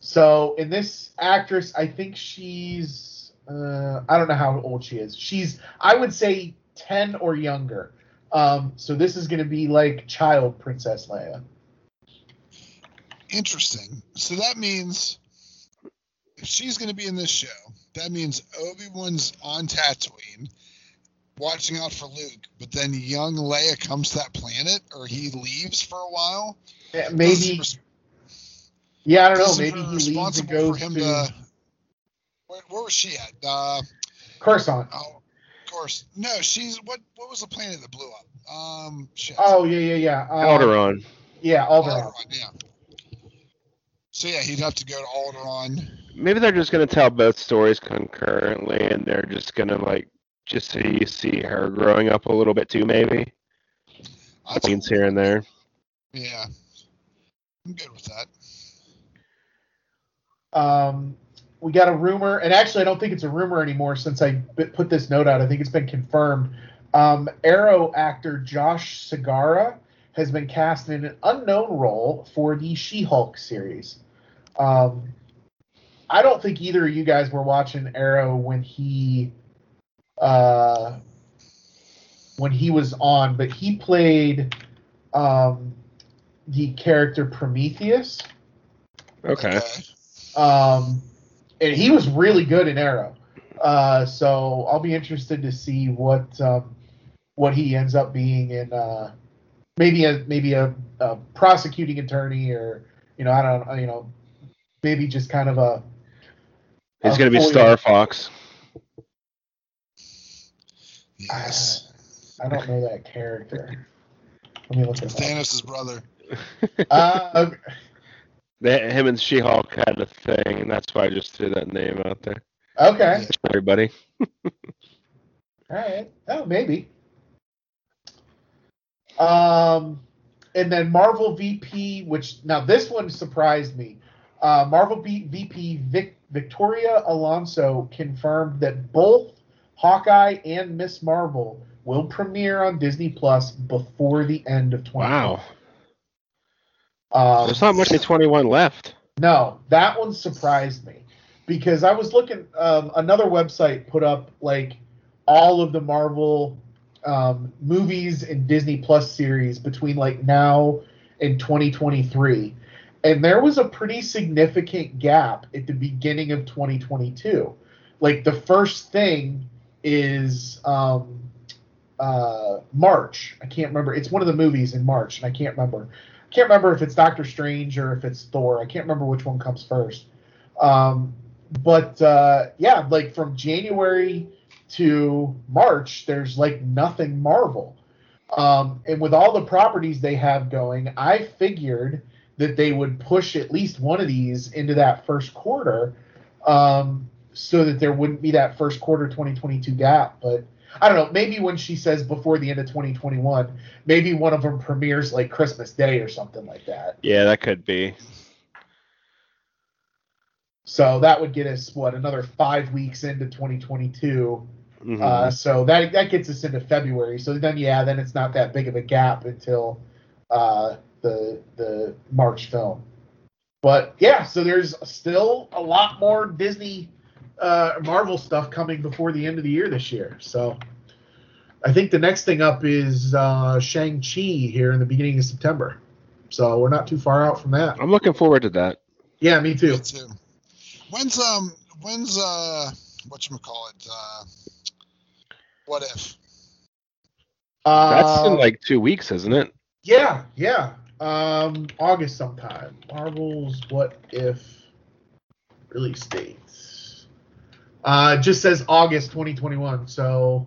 So in this actress, I think she's uh I don't know how old she is. She's I would say 10 or younger. Um so this is going to be like child Princess Leia. Interesting. So that means if she's going to be in this show, that means Obi Wan's on Tatooine, watching out for Luke. But then young Leia comes to that planet, or he leaves for a while. Yeah, Maybe Doesn't- yeah, I don't know, maybe her he leaves and responsible goes for him to, to. Where, where was she at? Uh, Coruscant. oh, of course. No, she's what? What was the planet that blew up? Um, shit. Oh yeah, yeah, yeah. Um, Alderaan. Yeah, Alderaan. Alderaan, yeah. So yeah, he'd have to go to Alderaan. Maybe they're just gonna tell both stories concurrently, and they're just gonna like just so you see her growing up a little bit too, maybe That's- scenes here and there. Yeah, I'm good with that. Um, we got a rumor, and actually, I don't think it's a rumor anymore since I put this note out. I think it's been confirmed. Um, Arrow actor Josh Segarra has been cast in an unknown role for the She-Hulk series. Um, I don't think either of you guys were watching Arrow when he uh, when he was on, but he played um, the character Prometheus. Okay. Um, and he was really good in Arrow. Uh, so I'll be interested to see what um, what he ends up being in. Uh, maybe a maybe a, a prosecuting attorney, or you know, I don't you know, maybe just kind of a. He's a gonna be. Starfox. Yes. I don't know that character. Let me look it up. Brother. Uh, They, him and She-Hulk had a thing, and that's why I just threw that name out there. okay. Everybody. All right. Oh, maybe. Um, and then Marvel VP, which now this one surprised me. Uh, Marvel B- VP Vic- Victoria Alonso confirmed that both Hawkeye and Miss Marvel will premiere on Disney Plus before the end of 2020. Wow. Um, There's not much of 21 left. no, that one surprised me because I was looking. Um, another website put up like all of the Marvel um, movies and Disney Plus series between like now and 2023, and there was a pretty significant gap at the beginning of 2022. Like the first thing is um, uh, March. I can't remember. It's one of the movies in March, and I can't remember. I can't remember if it's Doctor Strange or if it's Thor. I can't remember which one comes first. Um, but uh, yeah, like from January to March, there's like nothing Marvel. Um, and with all the properties they have going, I figured that they would push at least one of these into that first quarter um, so that there wouldn't be that first quarter 2022 gap. But I don't know. Maybe when she says before the end of 2021, maybe one of them premieres like Christmas Day or something like that. Yeah, that could be. So that would get us what another five weeks into 2022. Mhm. Uh, so that that gets us into February. So then yeah, then it's not that big of a gap until uh, the the March film. But yeah, so there's still a lot more Disney uh, Marvel stuff coming before the end of the year this year. So I think the next thing up is uh, Shang Chi here in the beginning of September. So we're not too far out from that. I'm looking forward to that. Yeah, me too. Me too. When's um when's uh what you call it uh what if Uh, That's in Uh, like two weeks, isn't it? Yeah, yeah. Um, August sometime. Marvel's What If release dates. Uh, it just says August 2021, so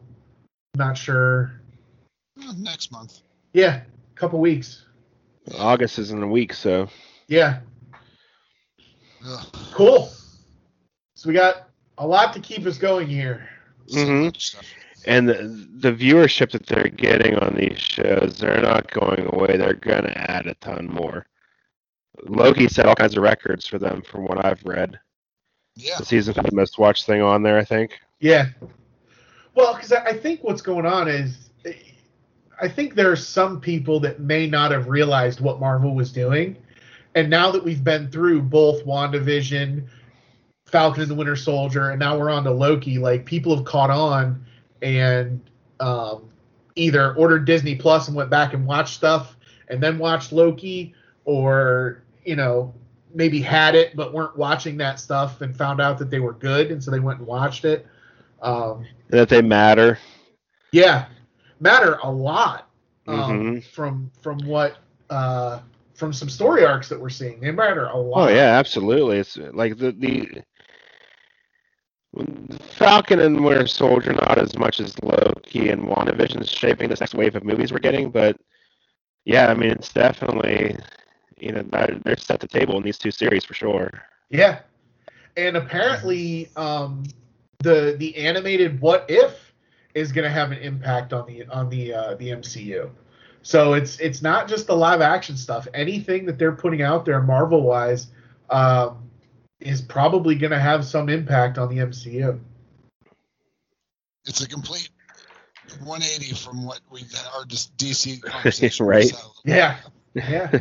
not sure. Uh, next month? Yeah, a couple weeks. August is in a week, so Yeah, Ugh. cool. So we got a lot to keep us going here. So Mhm. much and the, the viewership that they're getting on these shows, they're not going away. They're gonna add a ton more. Loki set all kinds of records for them, from what I've read. Yeah. The season five most watched thing on there, I think. Yeah. Well, because I I think what's going on is, I think there are some people that may not have realized what Marvel was doing, and now that we've been through both WandaVision, Falcon and the Winter Soldier, and now we're on to Loki, like people have caught on and um, either ordered Disney Plus and went back and watched stuff, and then watched Loki, or you know maybe had it but weren't watching that stuff and found out that they were good, and so they went and watched it. Um, that they matter. yeah, matter a lot um, Mhm. from from what uh, from some story arcs that we're seeing. They matter a lot. Oh yeah, absolutely. It's like the the Falcon and Winter Soldier not as much as Loki and WandaVision is shaping this next wave of movies we're getting, but yeah, I mean it's definitely you know they're, they're set the table in these two series for sure. Yeah, and apparently, um, the the animated What If is going to have an impact on the on the uh, the MCU. So it's it's not just the live action stuff. Anything that they're putting out there, Marvel wise, um, is probably going to have some impact on the MCU. It's a complete 180 from what we our just DC conversation. Right. was, Yeah, yeah.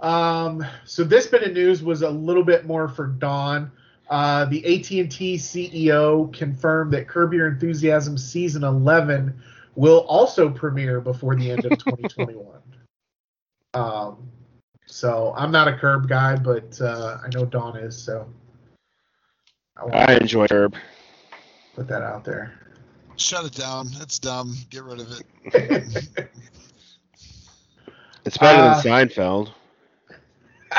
Um, so this bit of news was a little bit more for Don. Uh, the AT&T CEO confirmed that Curb Your Enthusiasm season 11 will also premiere before the end of 2021. um, so I'm not a Curb guy, but uh, I know Don is, so I I enjoy Curb. put that out there. Shut it down. It's dumb. Get rid of it. It's better Uh, than Seinfeld.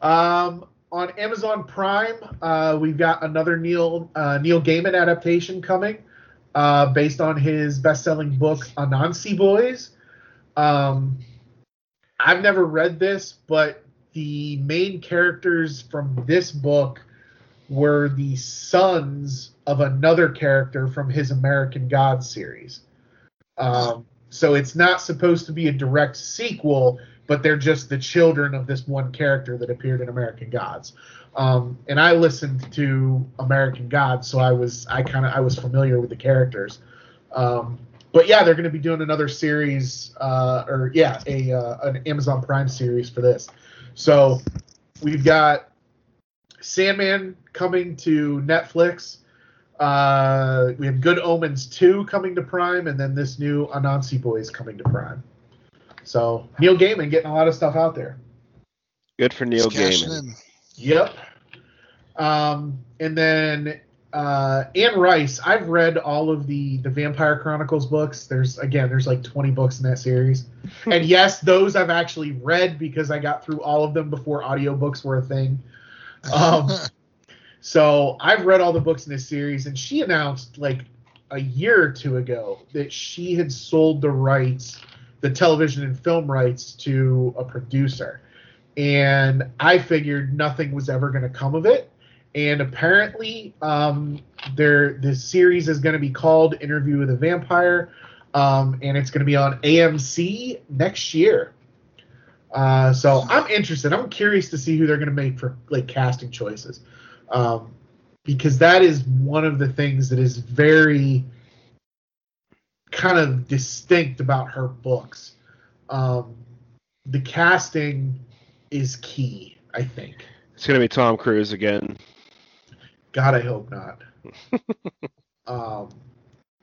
um, on Amazon Prime, uh, we've got another Neil uh, Neil Gaiman adaptation coming. uh, based on his best-selling book Anansi Boys. Um, I've never read this, but the main characters from this book were the sons of another character from his American Gods series. Um, so it's not supposed to be a direct sequel, but they're just the children of this one character that appeared in American Gods. Um, and I listened to American Gods, so I was I kind of I was familiar with the characters. Um, but yeah, they're going to be doing another series, uh, or yeah, a uh, an Amazon Prime series for this. So we've got Sandman coming to Netflix. Uh, we have Good Omens 2 coming to Prime, and then this new Anansi Boys coming to Prime. So Neil Gaiman getting a lot of stuff out there. Good for Neil Just Gaiman. in. Yep. Um, and then uh, Anne Rice. I've read all of the the Vampire Chronicles books. There's again, there's like 20 books in that series. and yes, those I've actually read because I got through all of them before audiobooks were a thing. Um, So I've read all the books in this series, and she announced like a year or two ago that she had sold the rights, the television and film rights, to a producer. And I figured nothing was ever going to come of it. And apparently, um, there the series is going to be called Interview with a Vampire, um, and it's going to be on AMC next year. Uh, so I'm interested. I'm curious to see who they're going to make for like casting choices um, because that is one of the things that is very kind of distinct about her books. Um, the casting is key, I think. It's gonna be Tom Cruise again. God, I hope not. um,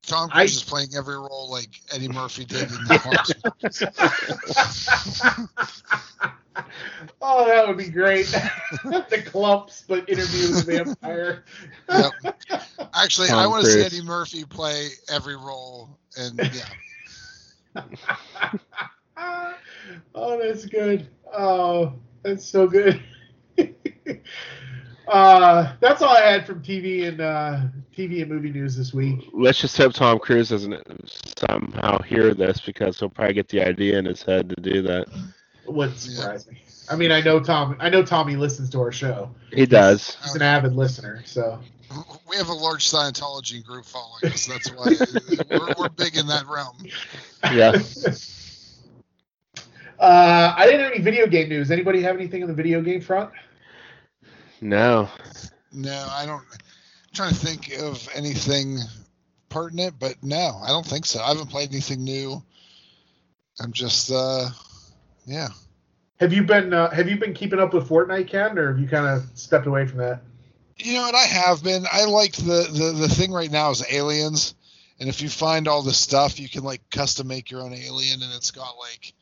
Tom I- Cruise is playing every role like Eddie Murphy did in the Klumps. oh, that would be great. the Klumps, but interview with a vampire. Yep. Actually, I want to see Cruise. Eddie Murphy play every role, and yeah, oh, that's good. Oh, that's so good. uh, that's all I had from TV and uh, TV and movie news this week. Let's just hope Tom Cruise doesn't somehow hear this because he'll probably get the idea in his head to do that. Wouldn't surprise me. I mean, I know Tom. I know Tommy listens to our show. He does. He's an avid listener, so we have a large Scientology group following us. That's why we're, we're big in that realm. Yeah. Uh, I didn't have any video game news. Anybody have anything on the video game front? No. No, I don't. I'm trying to think of anything pertinent, but no, I don't think so. I haven't played anything new. I'm just, uh, yeah. Have you been uh, Have you been keeping up with Fortnite, Ken, or have you kind of stepped away from that? You know what? I have been. I like the, the the thing right now is aliens, and if you find all the stuff, you can like custom make your own alien, and it's got like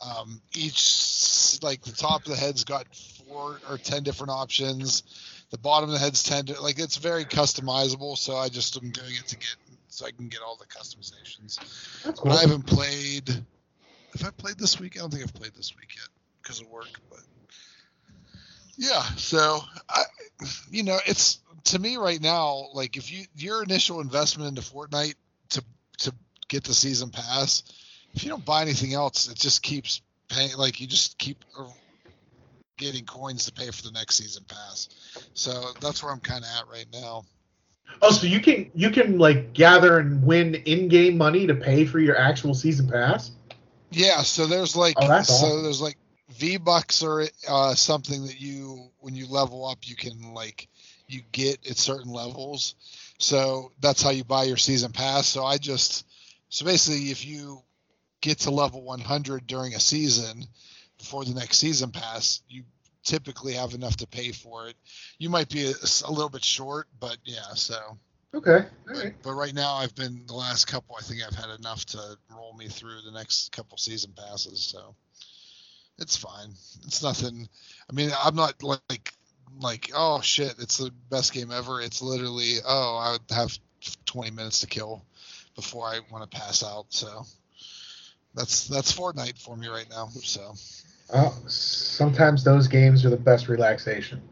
um, each like the top of the head's got four or ten different options. The bottom of the head's ten. di- Like it's very customizable. So I just am doing it to get so I can get all the customizations. That's But I haven't played. Have I played this week? I don't think I've played this week yet because of work. But yeah, so I, you know, it's to me right now. Like if you your initial investment into Fortnite to to get the season pass, if you don't buy anything else, it just keeps paying. Like you just keep getting coins to pay for the next season pass. So that's where I'm kind of at right now. Oh, so you can you can like gather and win in-game money to pay for your actual season pass? Yeah, so there's like Oh, so awesome. there's like V bucks are uh, something that you when you level up you can like you get at certain levels. So that's how you buy your season pass. So I just so basically if you get to level 100 during a season before the next season pass, you typically have enough to pay for it. You might be a, a little bit short, but yeah, so Okay, all but, right. but right now, I've been the last couple. I think I've had enough to roll me through the next couple season passes, so it's fine. It's nothing. I mean, I'm not like like oh shit, it's the best game ever. It's literally oh I would have 20 minutes to kill before I want to pass out. So that's that's Fortnite for me right now. So Oh, sometimes those games are the best relaxation.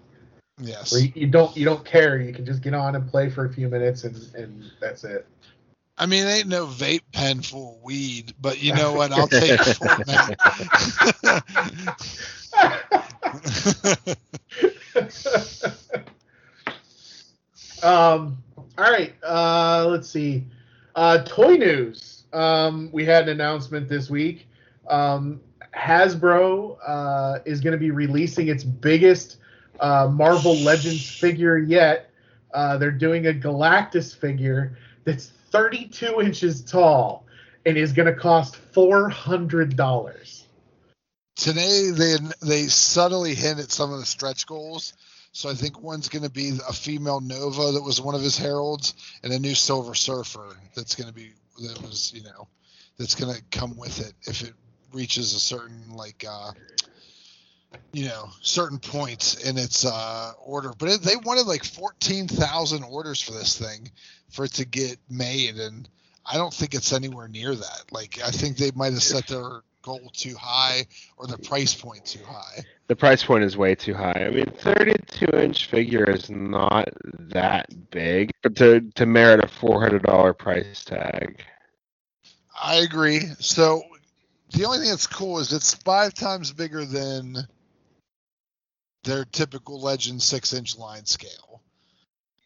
Yes, you, you don't you don't care. You can just get on and play for a few minutes and and that's it. I mean, ain't no vape pen full of weed, but you know what? I'll take Fortnite. um. All right. Uh, let's see. Uh, toy news. Um, we had an announcement this week. Um, Hasbro uh, is going to be releasing its biggest uh, Marvel Legends figure yet. Uh, they're doing a Galactus figure that's 32 inches tall and is going to cost $400. Today they they subtly hint at some of the stretch goals. So I think one's going to be a female Nova that was one of his heralds, and a new Silver Surfer that's going to be that was you know that's going to come with it if it reaches a certain like uh, you know certain points in its uh, order. But it, they wanted like fourteen thousand orders for this thing for it to get made, and I don't think it's anywhere near that. Like I think they might have set their goal too high or the price point too high. The price point is way too high. I mean, 32 inch figure is not that big, but to to merit a $400 price tag. I agree. So the only thing that's cool is it's five times bigger than their typical Legend six inch line scale.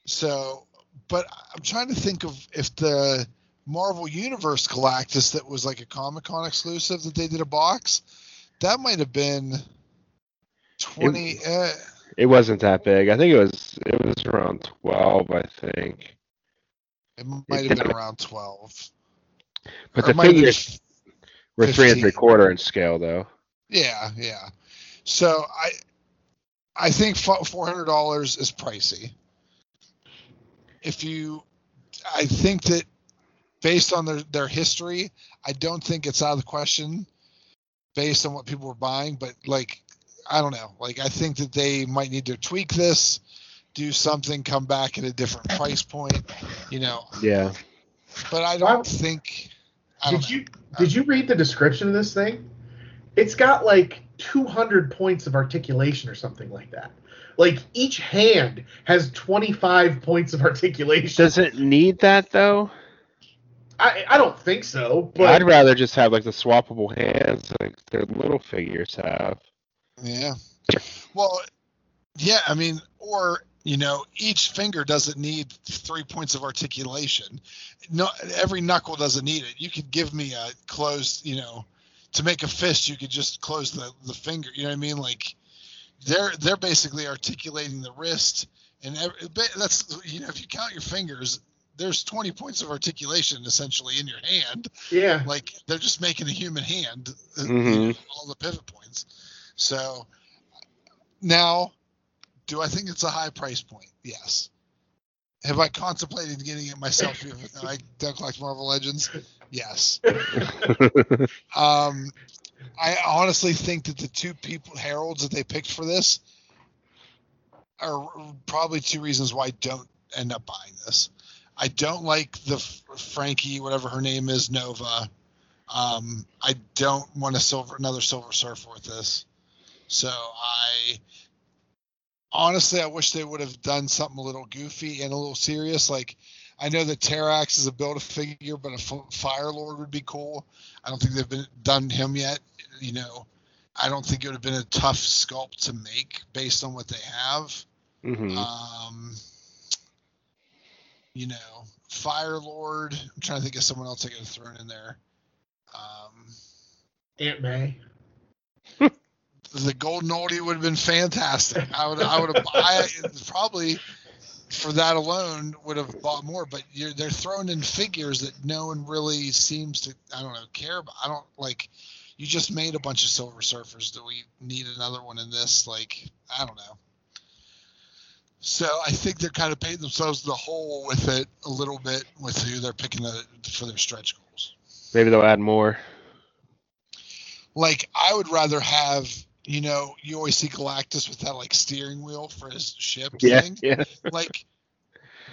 So, but I'm trying to think of if the Marvel Universe Galactus that was like a Comic Con exclusive that they did a box, that might have been 20. It, uh, it wasn't that big. I think it was it was around 12. I think. It might have been around 12. But Or the might have been figures were three and three quarter in scale, though. Yeah, yeah. So I I think four hundred dollars is pricey. If you, I think that based on their their history, I don't think it's out of the question based on what people were buying. But like, I don't know. Like, I think that they might need to tweak this, do something, come back at a different price point. You know, Yeah. but I don't um, think. I don't Did know. you did you read the description of this thing? It's got like 200 points of articulation or something like that. Like each hand has 25 points of articulation. Does it need that though? I I don't think so, but I'd rather just have like the swappable hands like their little figures have. Yeah. Well, yeah, I mean, or you know, each finger doesn't need three points of articulation. No, every knuckle doesn't need it. You could give me a closed, you know, to make a fist, you could just close the the finger. You know what I mean? Like they're they're basically articulating the wrist, and every, that's you know, if you count your fingers, there's 20 points of articulation essentially in your hand yeah. like they're just making a human hand uh, Mhm. all the pivot points so now do i think it's a high price point yes have i contemplated getting it myself even though i don't collect marvel legends yes um i honestly think that the two people heralds that they picked for this are probably two reasons why i don't end up buying this i don't like the frankie whatever her name is nova um, I don't want a silver another silver surfer with this. So I honestly I wish they would have done something a little goofy and a little serious. Like I know that Terrax is a build a figure, but a F- Fire Lord would be cool. I don't think they've been done him yet. You know, I don't think it would have been a tough sculpt to make based on what they have. hmm Um, you know, Fire Lord. I'm trying to think of someone else I could have thrown in there. Um, Aunt May. the golden oldie would have been fantastic. I would, I would have, I probably for that alone would have bought more. But you're, they're throwing in figures that no one really seems to, I don't know, care about. I don't like. You just made a bunch of Silver Surfers. Do we need another one in this? Like, I don't know. So I think they're kind of paid themselves the hole with it a little bit with who they're picking the, for their stretch goals. Maybe they'll add more. like I would rather have you know you always see Galactus with that like steering wheel for his ship Yeah, thing. yeah. Like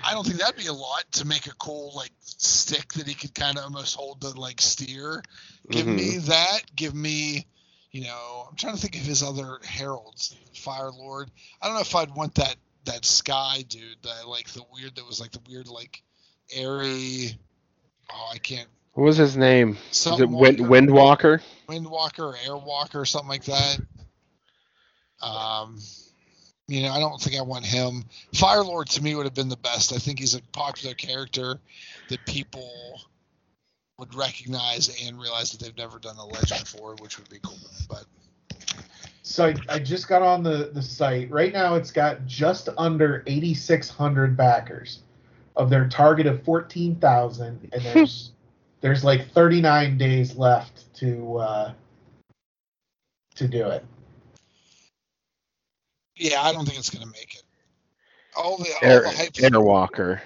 I don't think that'd be a lot to make a cool like stick that he could kind of almost hold to like steer. Give me Mhm. that. Give me you know I'm trying to think of his other heralds. Fire Lord. I don't know if I'd want that that sky dude that like the weird that was like the weird like airy Oh, I can't. What was his name? Something it Wind, Walker. Windwalker? Windwalker or Airwalker or something like that. Um, you know, I don't think I want him. Firelord to me would have been the best. I think he's a popular character that people would recognize and realize that they've never done a legend for, which would be cool. But So I, I just got on the, the site. Right now it's got just under 8,600 backers of their target of 14,000, and there's there's like 39 days left to uh, to do it. Yeah, I don't think it's gonna make it. All the, all Air, the hype. Airwalker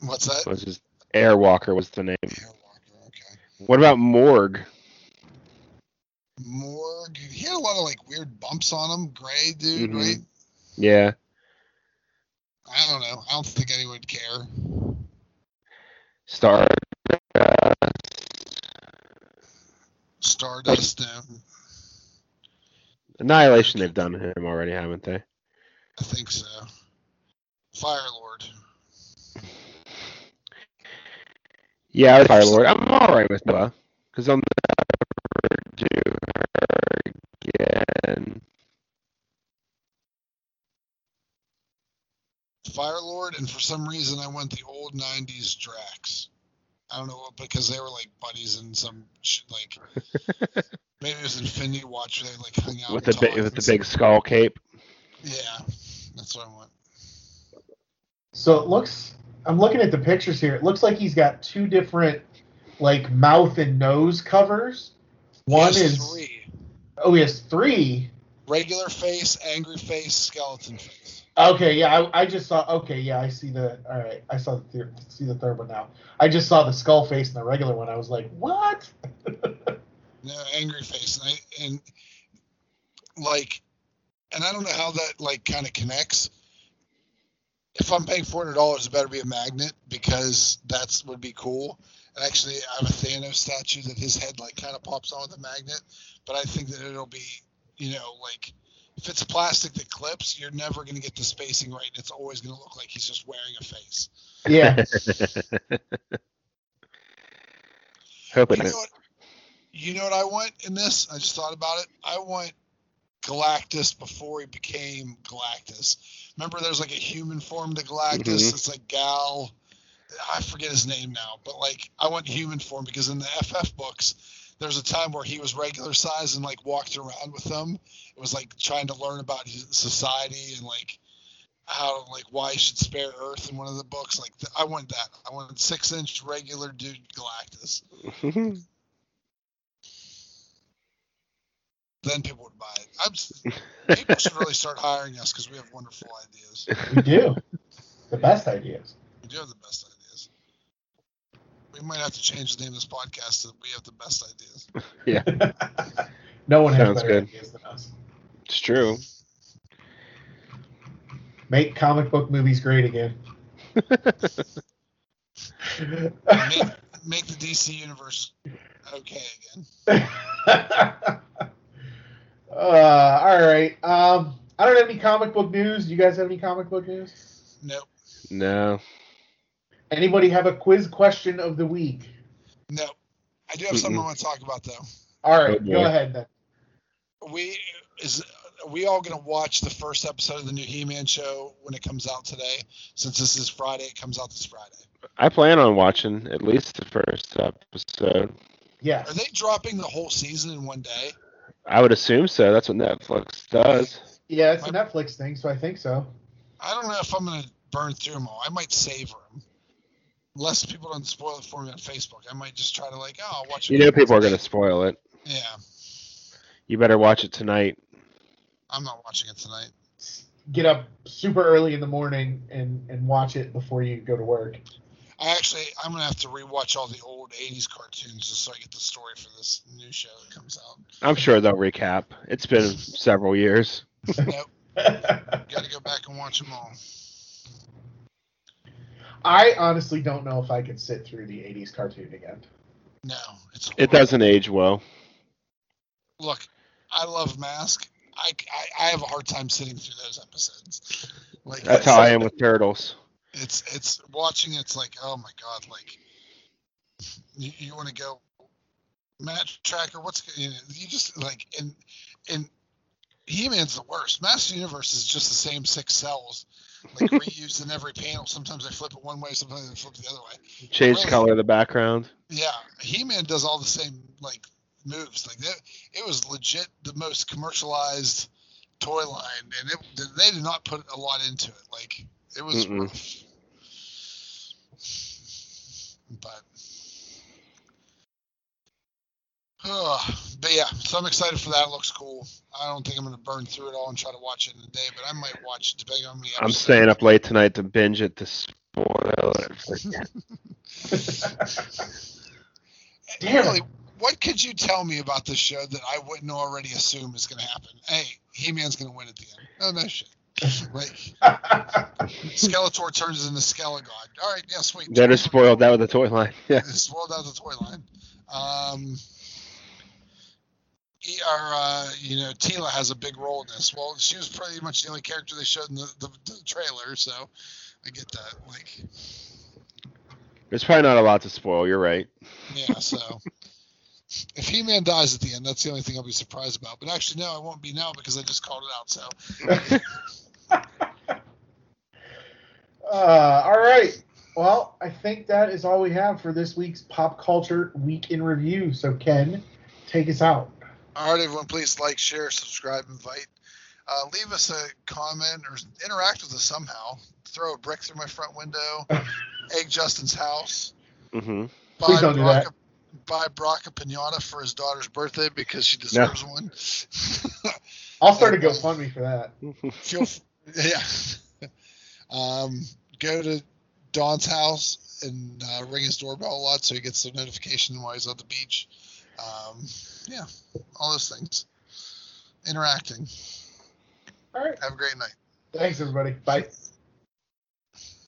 What's that? was his. Airwalker was the name. Airwalker. Okay. What about Morg? Morg. He had a lot of like weird bumps on him. Gray dude, Mhm. right? Yeah. I don't know. I don't think anyone would care. Star. Stardust. Annihilation. They've done him already, haven't they? I think so. Firelord. Yeah, Fire Lord. I'm all right with Noah because I'll never do her again. Firelord, and for some reason I went the old '90s Drax. I don't know because they were like buddies in some sh- like maybe it was Infinity Watch where they like hung out with and the big with the big skull cape. Yeah, that's what I want. So it looks. I'm looking at the pictures here. It looks like he's got two different like mouth and nose covers. One He has is three: oh, he has three. regular face, angry face, skeleton face. Okay, yeah, I, I just saw. Okay, yeah, I see the. All right, I saw the see the third one now. I just saw the skull face and the regular one. I was like, what? No, angry face, and I and like, and I don't know how that like kind of connects. If I'm paying four hundred dollars, it better be a magnet because that's would be cool. And actually, I have a Thanos statue that his head like kind of pops on with a magnet, but I think that it'll be, you know, like if it's plastic that clips, you're never going to get the spacing right, it's always going to look like he's just wearing a face. Yeah, Hoping You know what? You know what I want in this? I just thought about it. I want Galactus before he became Galactus. Remember, there's like a human form to Galactus. Mhm. It's like Gal. I forget his name now, but like I want human form because in the FF books, there's a time where he was regular size and like walked around with them. It was like trying to learn about his society and like how like why he should spare Earth in one of the books. Like th- I want that. I want six inch regular dude Galactus. then people would buy it. I'm, people should really start hiring us because we have wonderful ideas. we do. The best ideas. We do have the best ideas. We might have to change the name of this podcast to "We Have the Best Ideas." yeah, no one has Sounds better good. ideas than us. it's true. Make comic book movies great again. Make, make the DC universe okay again. uh, all right. Um, I don't have any comic book news. Do you guys have any comic book news? Nope, no. Anybody have a quiz question of the week? No, I do have something I want to talk about though. All right, Oh, go ahead then. We is are we all gonna watch the first episode of the new He-Man show when it comes out today? Since this is Friday, it comes out this Friday. I plan on watching at least the first episode. Yeah. Are they dropping the whole season in one day? I would assume so. That's what Netflix does. Yeah, it's a Netflix thing, so I think so. I don't know if I'm gonna burn through them all. I might savor them. Unless people don't spoil it for me on Facebook, I might just try to like, oh, I'll watch it. You know people are going to spoil it. Yeah, You better watch it tonight. I'm not watching it tonight. Get up super early in the morning and and watch it before you go to work. I actually, I'm gonna have to rewatch all the old '80s cartoons just so I get the story for this new show that comes out. I'm sure they'll recap. It's been several years. nope, got to go back and watch them all. I honestly don't know if I could sit through the '80s cartoon again. No, it's It doesn't age well. Look, I love Mask. I, I, I have a hard time sitting through those episodes. Like That's how I am with turtles. it's it's watching. It's like, oh my god, like you, you want to go Matt Trakker. What's you, know, you just like and and He-Man's the worst. Master Universe is just the same six cells, like reused in every panel. Sometimes they flip it one way, sometimes they flip it the other way. Change Really? color of the background. Yeah, He-Man does all the same like moves. Like that, it was legit the most commercialized toy line, and it they did not put a lot into it. Like it was rough. But. But yeah, so I'm excited for that. It looks cool. I don't think I'm going to burn through it all and try to watch it in a day, but I might watch it depending on me. I'm staying up late tonight to binge it to spoil it. Damn. Really, what could you tell me about this show that I wouldn't already assume is going to happen? Hey, He-Man's going to win at the end. Oh no shit. Like Skeletor turns into Skelegod. All right, yeah, sweet. They'd spoiled that with the toy line. Yeah. It's spoiled out the toy line. Um, he, our, uh, you know, Teela has a big role in this. Well, she was pretty much the only character they showed in the, the, the trailer, so I get that. Like, There's probably not a lot to spoil. You're right. yeah, so if He Man dies at the end, that's the only thing I'll be surprised about. But actually, no, I won't be now because I just called it out. So, Uh, all right. Well, I think that is all we have for this week's pop culture week in review. So, Ken, take us out. All right, everyone, please like, share, subscribe, invite. Uh, leave us a comment or interact with us somehow. Throw a brick through my front window. egg Justin's house. hmm Buy Please don't do that. A, buy Brock a pinata for his daughter's birthday because she deserves one. I'll start a GoFundMe for that. Feel yeah. um, go to Don's house and uh, ring his doorbell a lot so he gets the notification while he's at the beach. Um, yeah, all those things. Interacting. All right. Have a great night. Thanks, everybody. Bye.